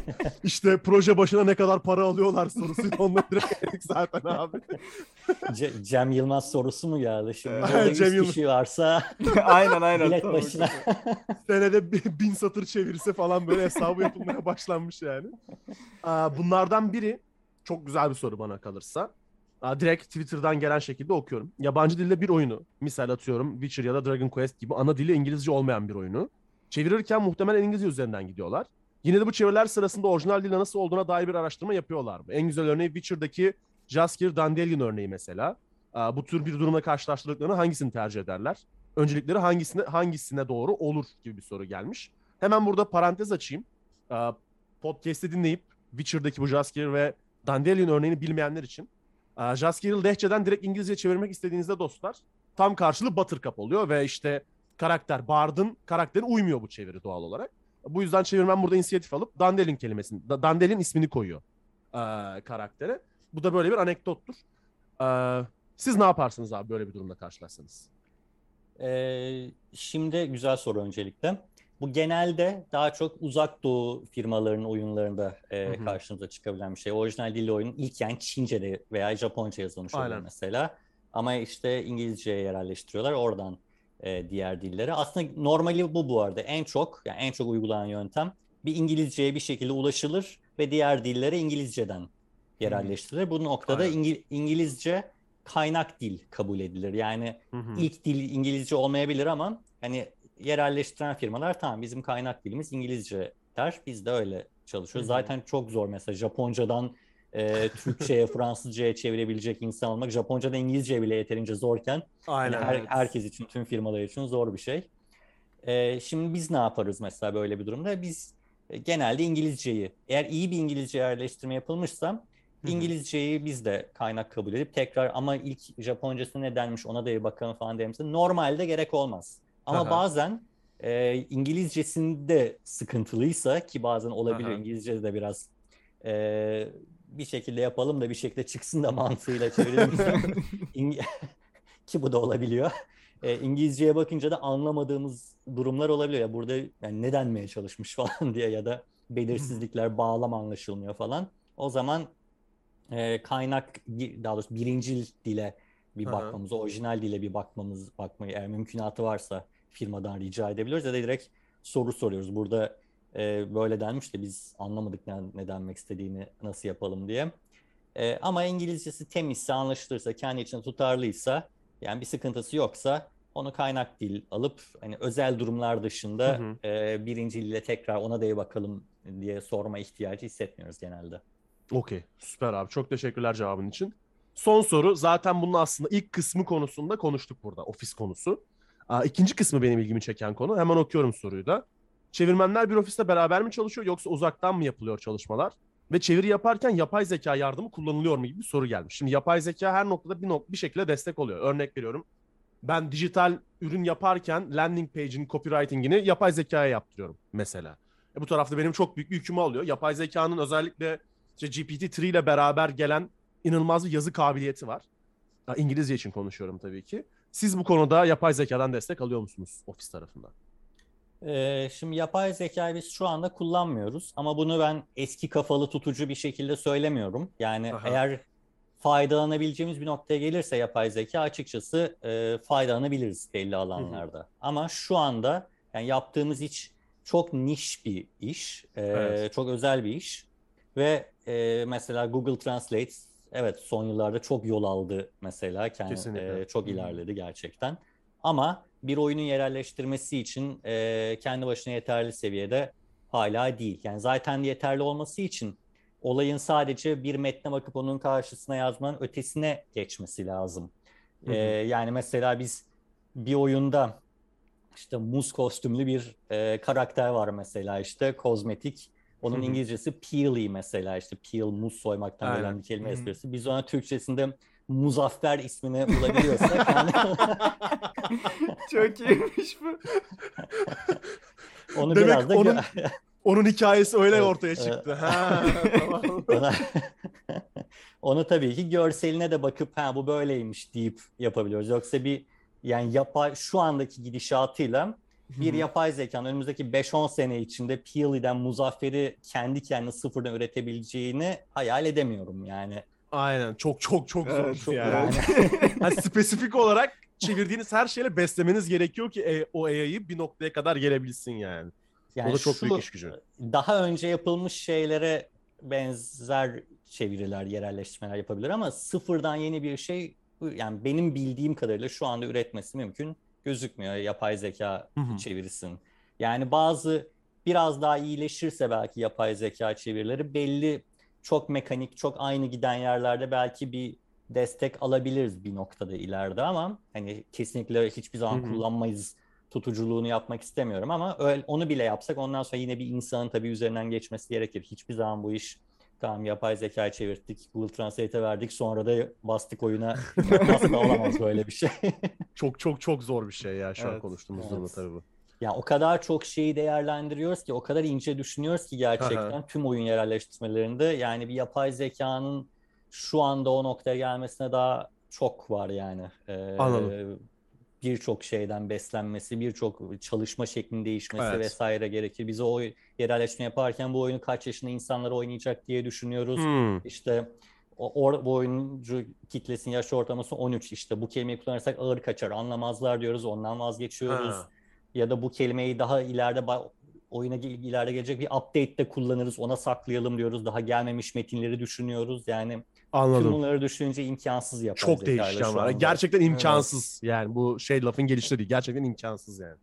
işte proje başına ne kadar para alıyorlar sorusuydu. Onları direkt zaten abi. Ce- Cem Yılmaz sorusu mu geldi? Şimdi burada Cem 100 Yılmaz. kişi varsa aynen aynen. bilet Tamam. başına Senede bi- bin satır çevirse falan böyle hesabı yapılmaya başlanmış yani. Ee, bunlardan biri çok güzel bir soru bana kalırsa. Direkt Twitter'dan gelen şekilde okuyorum. Yabancı dilde bir oyunu, misal atıyorum Witcher ya da Dragon Quest gibi ana dili İngilizce olmayan bir oyunu. Çevirirken muhtemelen İngilizce üzerinden gidiyorlar. Yine de bu çeviriler sırasında orijinal dilde nasıl olduğuna dair bir araştırma yapıyorlar mı? En güzel örneği Witcher'daki Jaskier Dandelion örneği mesela. Bu tür bir durumla karşılaştırdıklarını hangisini tercih ederler? Öncelikleri hangisine hangisine doğru olur gibi bir soru gelmiş. Hemen burada parantez açayım. Podcast'i dinleyip Witcher'daki bu Jaskier ve Dandelion örneğini bilmeyenler için aa, Jaskier'i lehçeden direkt İngilizce çevirmek istediğinizde dostlar tam karşılığı Buttercup oluyor ve işte karakter Bard'ın karakteri uymuyor bu çeviri doğal olarak. Bu yüzden çevirmen burada inisiyatif alıp Dandelion kelimesini, Da- Dandelion ismini koyuyor aa, karaktere. Bu da böyle bir anekdottur. Aa, siz ne yaparsınız abi böyle bir durumda karşılaşsanız? Ee, şimdi güzel soru öncelikle. Bu genelde daha çok uzak doğu firmalarının oyunlarında e, Hı hı. karşımıza çıkabilen bir şey. Orijinal dilli oyun ilk yani Çince'de veya Japonca yazılmış oluyor Aynen. mesela. Ama işte İngilizceye yerelleştiriyorlar oradan e, diğer dilleri. Aslında normali bu bu arada. En çok yani en çok uygulanan yöntem bir İngilizceye bir şekilde ulaşılır ve diğer dillere İngilizceden yerelleştirilir. Bu noktada. İngil- İngilizce kaynak dil kabul edilir. Yani Hı hı. ilk dil İngilizce olmayabilir ama hani yerelleştiren firmalar tamam bizim kaynak dilimiz İngilizce der. Biz de öyle çalışıyoruz. Hı hı. Zaten çok zor mesela Japoncadan e, Türkçe'ye, Fransızca'ya çevirebilecek insan olmak. Japoncadan İngilizce bile yeterince zorken Aynen. hani her- evet. herkes için, tüm firmalar için zor bir şey. E, şimdi biz ne yaparız mesela böyle bir durumda? Biz e, genelde İngilizceyi, eğer iyi bir İngilizce yerleştirme yapılmışsa. İngilizceyi biz de kaynak kabul edip tekrar ama ilk Japoncası ne denmiş ona da bir bakalım falan derimse normalde gerek olmaz. Ama Aha. bazen e, İngilizcesinde sıkıntılıysa ki bazen olabiliyor Aha. İngilizce de biraz e, bir şekilde yapalım da bir şekilde çıksın da mantığıyla çevirelim İng- ki bu da olabiliyor. E, İngilizceye bakınca da anlamadığımız durumlar olabiliyor. Ya burada yani ne denmeye çalışmış falan diye ya da belirsizlikler, bağlam anlaşılmıyor falan. O zaman e, kaynak daha doğrusu birincil dile bir bakmamız, orijinal dile bir bakmamız, bakmayı eğer mümkünatı varsa firmadan rica edebiliyoruz ya da direkt soru soruyoruz. Burada e, böyle denmiş de biz anlamadık ne, ne denmek istediğini nasıl yapalım diye. E, ama İngilizcesi temizse, anlaşılırsa, kendi içinde tutarlıysa, yani bir sıkıntısı yoksa onu kaynak dil alıp hani özel durumlar dışında Hı e, birinci dille tekrar ona da bir bakalım diye sorma ihtiyacı hissetmiyoruz genelde. Okey. Süper abi. Çok teşekkürler cevabın için. Son soru. Zaten bunun aslında ilk kısmı konusunda konuştuk burada. Ofis konusu. Aa, ikinci kısmı benim ilgimi çeken konu. Hemen okuyorum soruyu da. Çevirmenler bir ofiste beraber mi çalışıyor yoksa uzaktan mı yapılıyor çalışmalar? Ve çeviri yaparken yapay zeka yardımı kullanılıyor mu gibi bir soru gelmiş. Şimdi yapay zeka her noktada bir, nok- bir şekilde destek oluyor. Örnek veriyorum. Ben dijital ürün yaparken landing page'in copywriting'ini yapay zekaya yaptırıyorum mesela. E bu tarafta benim çok büyük bir yükümü alıyor. Yapay zekanın özellikle işte GPT-3 ile beraber gelen inanılmaz bir yazı kabiliyeti var. İngilizce için konuşuyorum tabii ki. Siz bu konuda yapay zekadan destek alıyor musunuz ofis tarafından? Ee, şimdi yapay zekayı biz şu anda kullanmıyoruz ama bunu ben eski kafalı tutucu bir şekilde söylemiyorum. Yani Aha. eğer faydalanabileceğimiz bir noktaya gelirse yapay zeka açıkçası e, faydalanabiliriz belli alanlarda. Ama şu anda yani yaptığımız iş çok niş bir iş, e, Evet. çok özel bir iş ve e, mesela Google Translate evet son yıllarda çok yol aldı mesela kendi e, çok ilerledi gerçekten. Ama bir oyunun yerelleştirmesi için e, kendi başına yeterli seviyede hala değil. Yani zaten yeterli olması için olayın sadece bir metne bakıp onun karşısına yazmanın ötesine geçmesi lazım. Hı hı. E, yani mesela biz bir oyunda işte muz kostümlü bir e, karakter var mesela işte kozmetik. Onun Hı hı. İngilizcesi peely mesela işte peel muz soymaktan Aynen. gelen bir kelime Hı hı. esprisi. Biz ona Türkçesinde Muzaffer ismini bulabiliyorsak yani Çok iyiymiş bu. onu Demek biraz da onun- Onun hikayesi öyle Evet, ortaya evet. çıktı. Ha, tamam. ona, onu tabii ki görseline de bakıp ha bu böyleymiş deyip yapabiliyoruz. Yoksa bir yani yapay şu andaki gidişatıyla bir yapay zekanın önümüzdeki 5-10 sene içinde Peely'den Muzaffer'i kendi kendine sıfırdan üretebileceğini hayal edemiyorum yani. Aynen. Çok çok çok zor. Evet, çok- yani. Yani spesifik olarak çevirdiğiniz her şeyle beslemeniz gerekiyor ki e, o AI'yı bir noktaya kadar gelebilsin yani. Yani o da çok şu büyük iş gücü. daha önce yapılmış şeylere benzer çeviriler, yerelleştirmeler yapabilir ama sıfırdan yeni bir şey yani benim bildiğim kadarıyla şu anda üretmesi mümkün gözükmüyor yapay zeka Hı hı. çevirisin. Yani bazı biraz daha iyileşirse belki yapay zeka çevirileri belli çok mekanik, çok aynı giden yerlerde belki bir destek alabiliriz bir noktada ileride ama hani kesinlikle hiçbir zaman kullanmayız tutuculuğunu yapmak istemiyorum ama öyle, onu bile yapsak ondan sonra yine bir insanın tabii üzerinden geçmesi gerekir. Hiçbir zaman bu iş tamam yapay zekayı çevirdik, Google Translate'e verdik sonra da bastık oyuna. Asla olamaz böyle bir şey. Çok çok çok zor bir şey ya şu an Evet, konuştuğumuz evet. durumda tabii bu. Ya o kadar çok şeyi değerlendiriyoruz ki, o kadar ince düşünüyoruz ki gerçekten tüm oyun yerelleştirmelerinde. Yani bir yapay zekanın şu anda o noktaya gelmesine daha çok var yani. Ee, Anladım. Birçok şeyden beslenmesi, birçok çalışma şeklinin değişmesi Evet. vesaire gerekir. Biz o yerelleştirme yaparken bu oyunu kaç yaşında insanlar oynayacak diye düşünüyoruz. Hmm. İşte o, bu oyuncu kitlesinin yaş ortalaması 13 işte bu kelimeyi kullanırsak ağır kaçar anlamazlar diyoruz ondan vazgeçiyoruz. Ha. Ya da bu kelimeyi daha ileride oyuna ileride gelecek bir update'te kullanırız ona saklayalım diyoruz. Daha gelmemiş metinleri düşünüyoruz. Yani tüm Anladım. bunları düşününce imkansız yapay Çok değişken var. Gerçekten imkansız. Yani bu şey lafın gelişi değil. Gerçekten imkansız yani.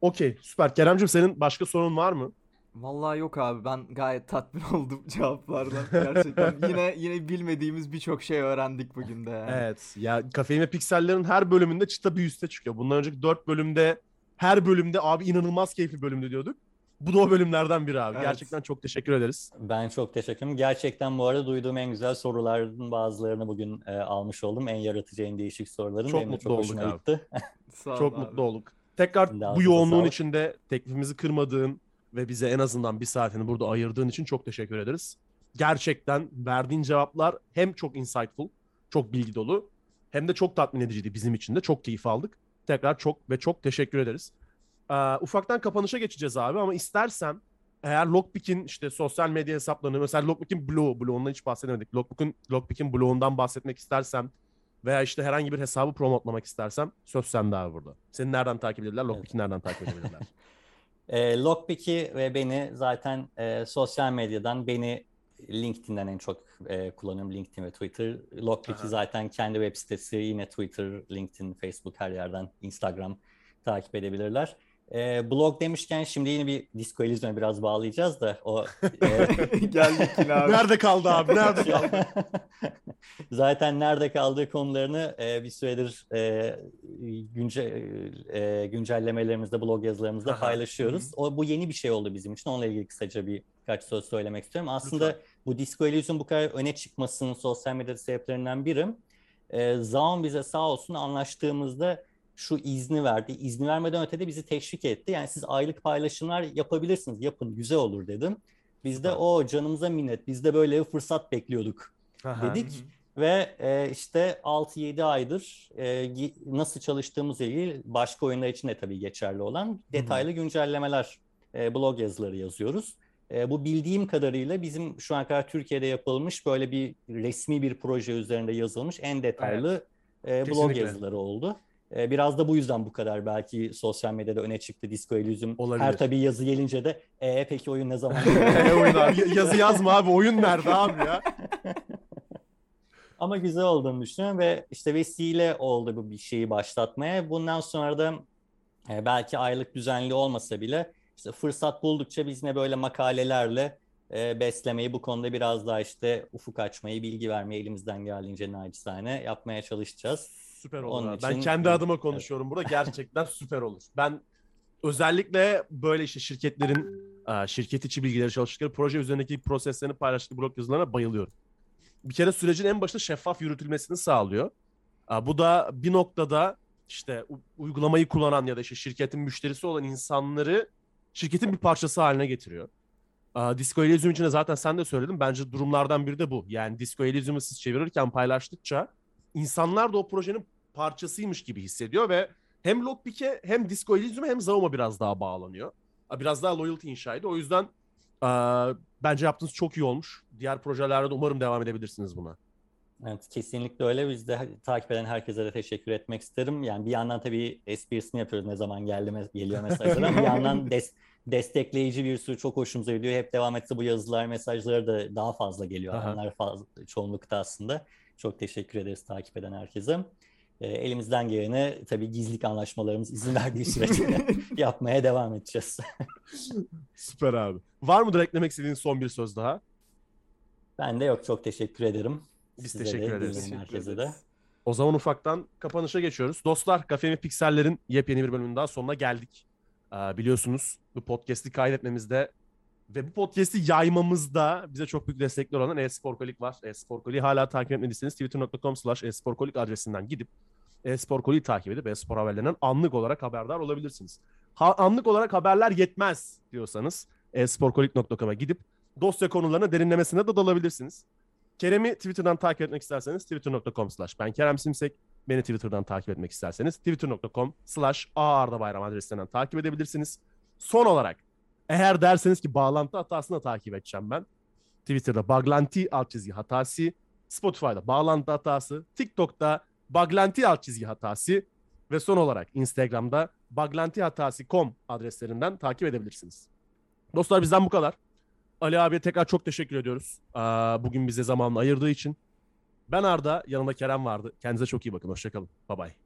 Okey süper. Keremcim senin başka sorun var mı? Vallahi yok abi ben gayet tatmin oldum cevaplardan. Gerçekten yine yine bilmediğimiz birçok şey öğrendik bugün de yani. Evet. Ya Kafein ve Pikseller'in her bölümünde çıta bir üste çıkıyor. Bundan önceki 4 bölümde her bölümde abi inanılmaz keyifli bölümdü diyorduk. Bu da o bölümlerden biri abi. Evet. Gerçekten çok teşekkür ederiz. Ben çok teşekkür ederim. Gerçekten bu arada duyduğum en güzel soruların bazılarını bugün e, almış oldum. En yaratıcı, en değişik soruların. Çok Benim mutlu çok olduk abi. gitti. Sağ Çok abi. mutlu olduk. Tekrar Daha bu yoğunluğun sağlık. içinde teklifimizi kırmadığın ve bize en azından bir saatini burada ayırdığın için çok teşekkür ederiz. Gerçekten verdiğin cevaplar hem çok insightful, çok bilgi dolu hem de çok tatmin ediciydi bizim için de. Çok keyif aldık. Tekrar çok ve çok teşekkür ederiz. Ee, ufaktan kapanışa geçeceğiz abi ama istersen eğer Lockpick'in işte sosyal medya hesaplarını mesela Lockpick'in blog, blogundan hiç bahsedemedik. Lockpick'in Lockpick'in blogundan bahsetmek istersem veya işte herhangi bir hesabı promotlamak istersem söz sende abi burada. Seni nereden takip edebilirler? Lockpick'i nereden takip edebilirler? E, Lockpick'i ve beni zaten e, sosyal medyadan beni LinkedIn'den en çok e, kullanıyorum. LinkedIn ve Twitter. Lockpick'i zaten kendi web sitesi yine Twitter, LinkedIn, Facebook her yerden Instagram takip edebilirler. E, blog demişken şimdi yine bir Disco Elysium'a biraz bağlayacağız da o e, Geldik yine abi. Nerede kaldı abi? Nerede kaldı? Zaten nerede kaldığı konularını e, bir süredir e, günce, e, güncellemelerimizde, blog yazılarımızda Aha. paylaşıyoruz. O bu yeni bir şey oldu bizim için. Onunla ilgili kısaca birkaç söz söylemek istiyorum. Aslında Lütfen. bu Disco Elysium bu kadar öne çıkmasının sosyal medyada sebeplerinden biri. E, Zaun bize sağ olsun anlaştığımızda şu izni verdi. İzni vermeden öte de bizi teşvik etti. Yani siz aylık paylaşımlar yapabilirsiniz. Yapın güzel olur dedim. Biz de o canımıza minnet. Biz de böyle bir fırsat bekliyorduk Aha. dedik. Ve e, işte 6-7 aydır e, nasıl çalıştığımızla ilgili başka oyunlar için de tabii geçerli olan detaylı güncellemeler, e, blog yazıları yazıyoruz. E, bu bildiğim kadarıyla bizim şu ana kadar Türkiye'de yapılmış böyle bir resmi bir proje üzerinde yazılmış en detaylı e, blog Kesinlikle. yazıları oldu. E, biraz da bu yüzden bu kadar belki sosyal medyada öne çıktı Disco Elysium. Olabilir. Her tabii yazı gelince de e, peki oyun ne zaman oyun abi? Yazı yazma abi. Oyun nerede abi ya? Ama güzel olduğunu düşünüyorum ve işte vesile oldu bu bir şeyi başlatmaya. Bundan sonra da e, belki aylık düzenli olmasa bile işte fırsat buldukça biz ne böyle makalelerle e, beslemeyi bu konuda biraz daha işte ufuk açmayı, bilgi vermeyi elimizden geldiğince naçizane yapmaya çalışacağız. Süper olur Onun abi. Ben için- kendi adıma konuşuyorum burada. Gerçekten süper olur. Ben özellikle böyle işte şirketlerin e, şirket içi bilgileri çalıştıkları proje üzerindeki proseslerini paylaştığı blog yazılarına bayılıyorum. Bir kere sürecin en başında şeffaf yürütülmesini sağlıyor. E, Bu da bir noktada işte uygulamayı kullanan ya da işte şirketin müşterisi olan insanları şirketin bir parçası haline getiriyor. E, Disco Elysium için de zaten sen de söyledin. Bence durumlardan biri de bu. Yani Disco Elysium'u siz çevirirken paylaştıkça insanlar da o projenin parçasıymış gibi hissediyor ve hem Lockpick'e hem Disco Elysium'a hem Zaum'a biraz daha bağlanıyor. Biraz daha loyalty inşa ediyor. O yüzden e, bence yaptığınız çok iyi olmuş. Diğer projelerde de umarım devam edebilirsiniz buna. Evet kesinlikle öyle. Biz de takip eden herkese de teşekkür etmek isterim. Yani bir yandan tabii esprisini yapıyoruz ne zaman geldi geliyor mesajlar bir yandan des- destekleyici bir sürü çok hoşumuza gidiyor. Hep devam etse bu yazılar, mesajları da daha fazla geliyor. Aha. Onlar fazla, çoğunlukta aslında. Çok teşekkür ederiz takip eden herkese. E, elimizden geleni tabii gizlilik anlaşmalarımız izin verdiği sürece yapmaya devam edeceğiz. Süper abi. Var mıdır eklemek istediğin son bir söz daha? Ben de yok çok teşekkür ederim. Biz Size teşekkür de, ederiz. herkese de. O zaman ufaktan kapanışa geçiyoruz. Dostlar Kafemi Pikseller'in yepyeni bir bölümünün daha sonuna geldik. Ee, biliyorsunuz bu podcast'i kaydetmemizde ve bu podcast'i yaymamızda bize çok büyük destekler olan e-sporkolik var. E-sporkoliği hala takip etmediyseniz twitter.com slash e-sporkolik adresinden gidip e-sporkoliği takip edip e-spor haberlerinden anlık olarak haberdar olabilirsiniz. Ha, anlık olarak haberler yetmez diyorsanız e-sporkolik.com'a gidip dosya konularına derinlemesine de dalabilirsiniz. Kerem'i Twitter'dan takip etmek isterseniz twitter.com slash ben Kerem Simsek. Beni Twitter'dan takip etmek isterseniz twitter.com slash Bayram adresinden takip edebilirsiniz. Son olarak eğer derseniz ki bağlantı hatasını da takip edeceğim ben. Twitter'da baglanti alt çizgi hatası, Spotify'da bağlantı hatası, TikTok'ta baglanti alt çizgi hatası ve son olarak Instagram'da baglantihatası.com adreslerinden takip edebilirsiniz. Dostlar bizden bu kadar. Ali abiye tekrar çok teşekkür ediyoruz. Bugün bize zamanını ayırdığı için. Ben Arda, yanımda Kerem vardı. Kendinize çok iyi bakın. Hoşçakalın. Bye bye.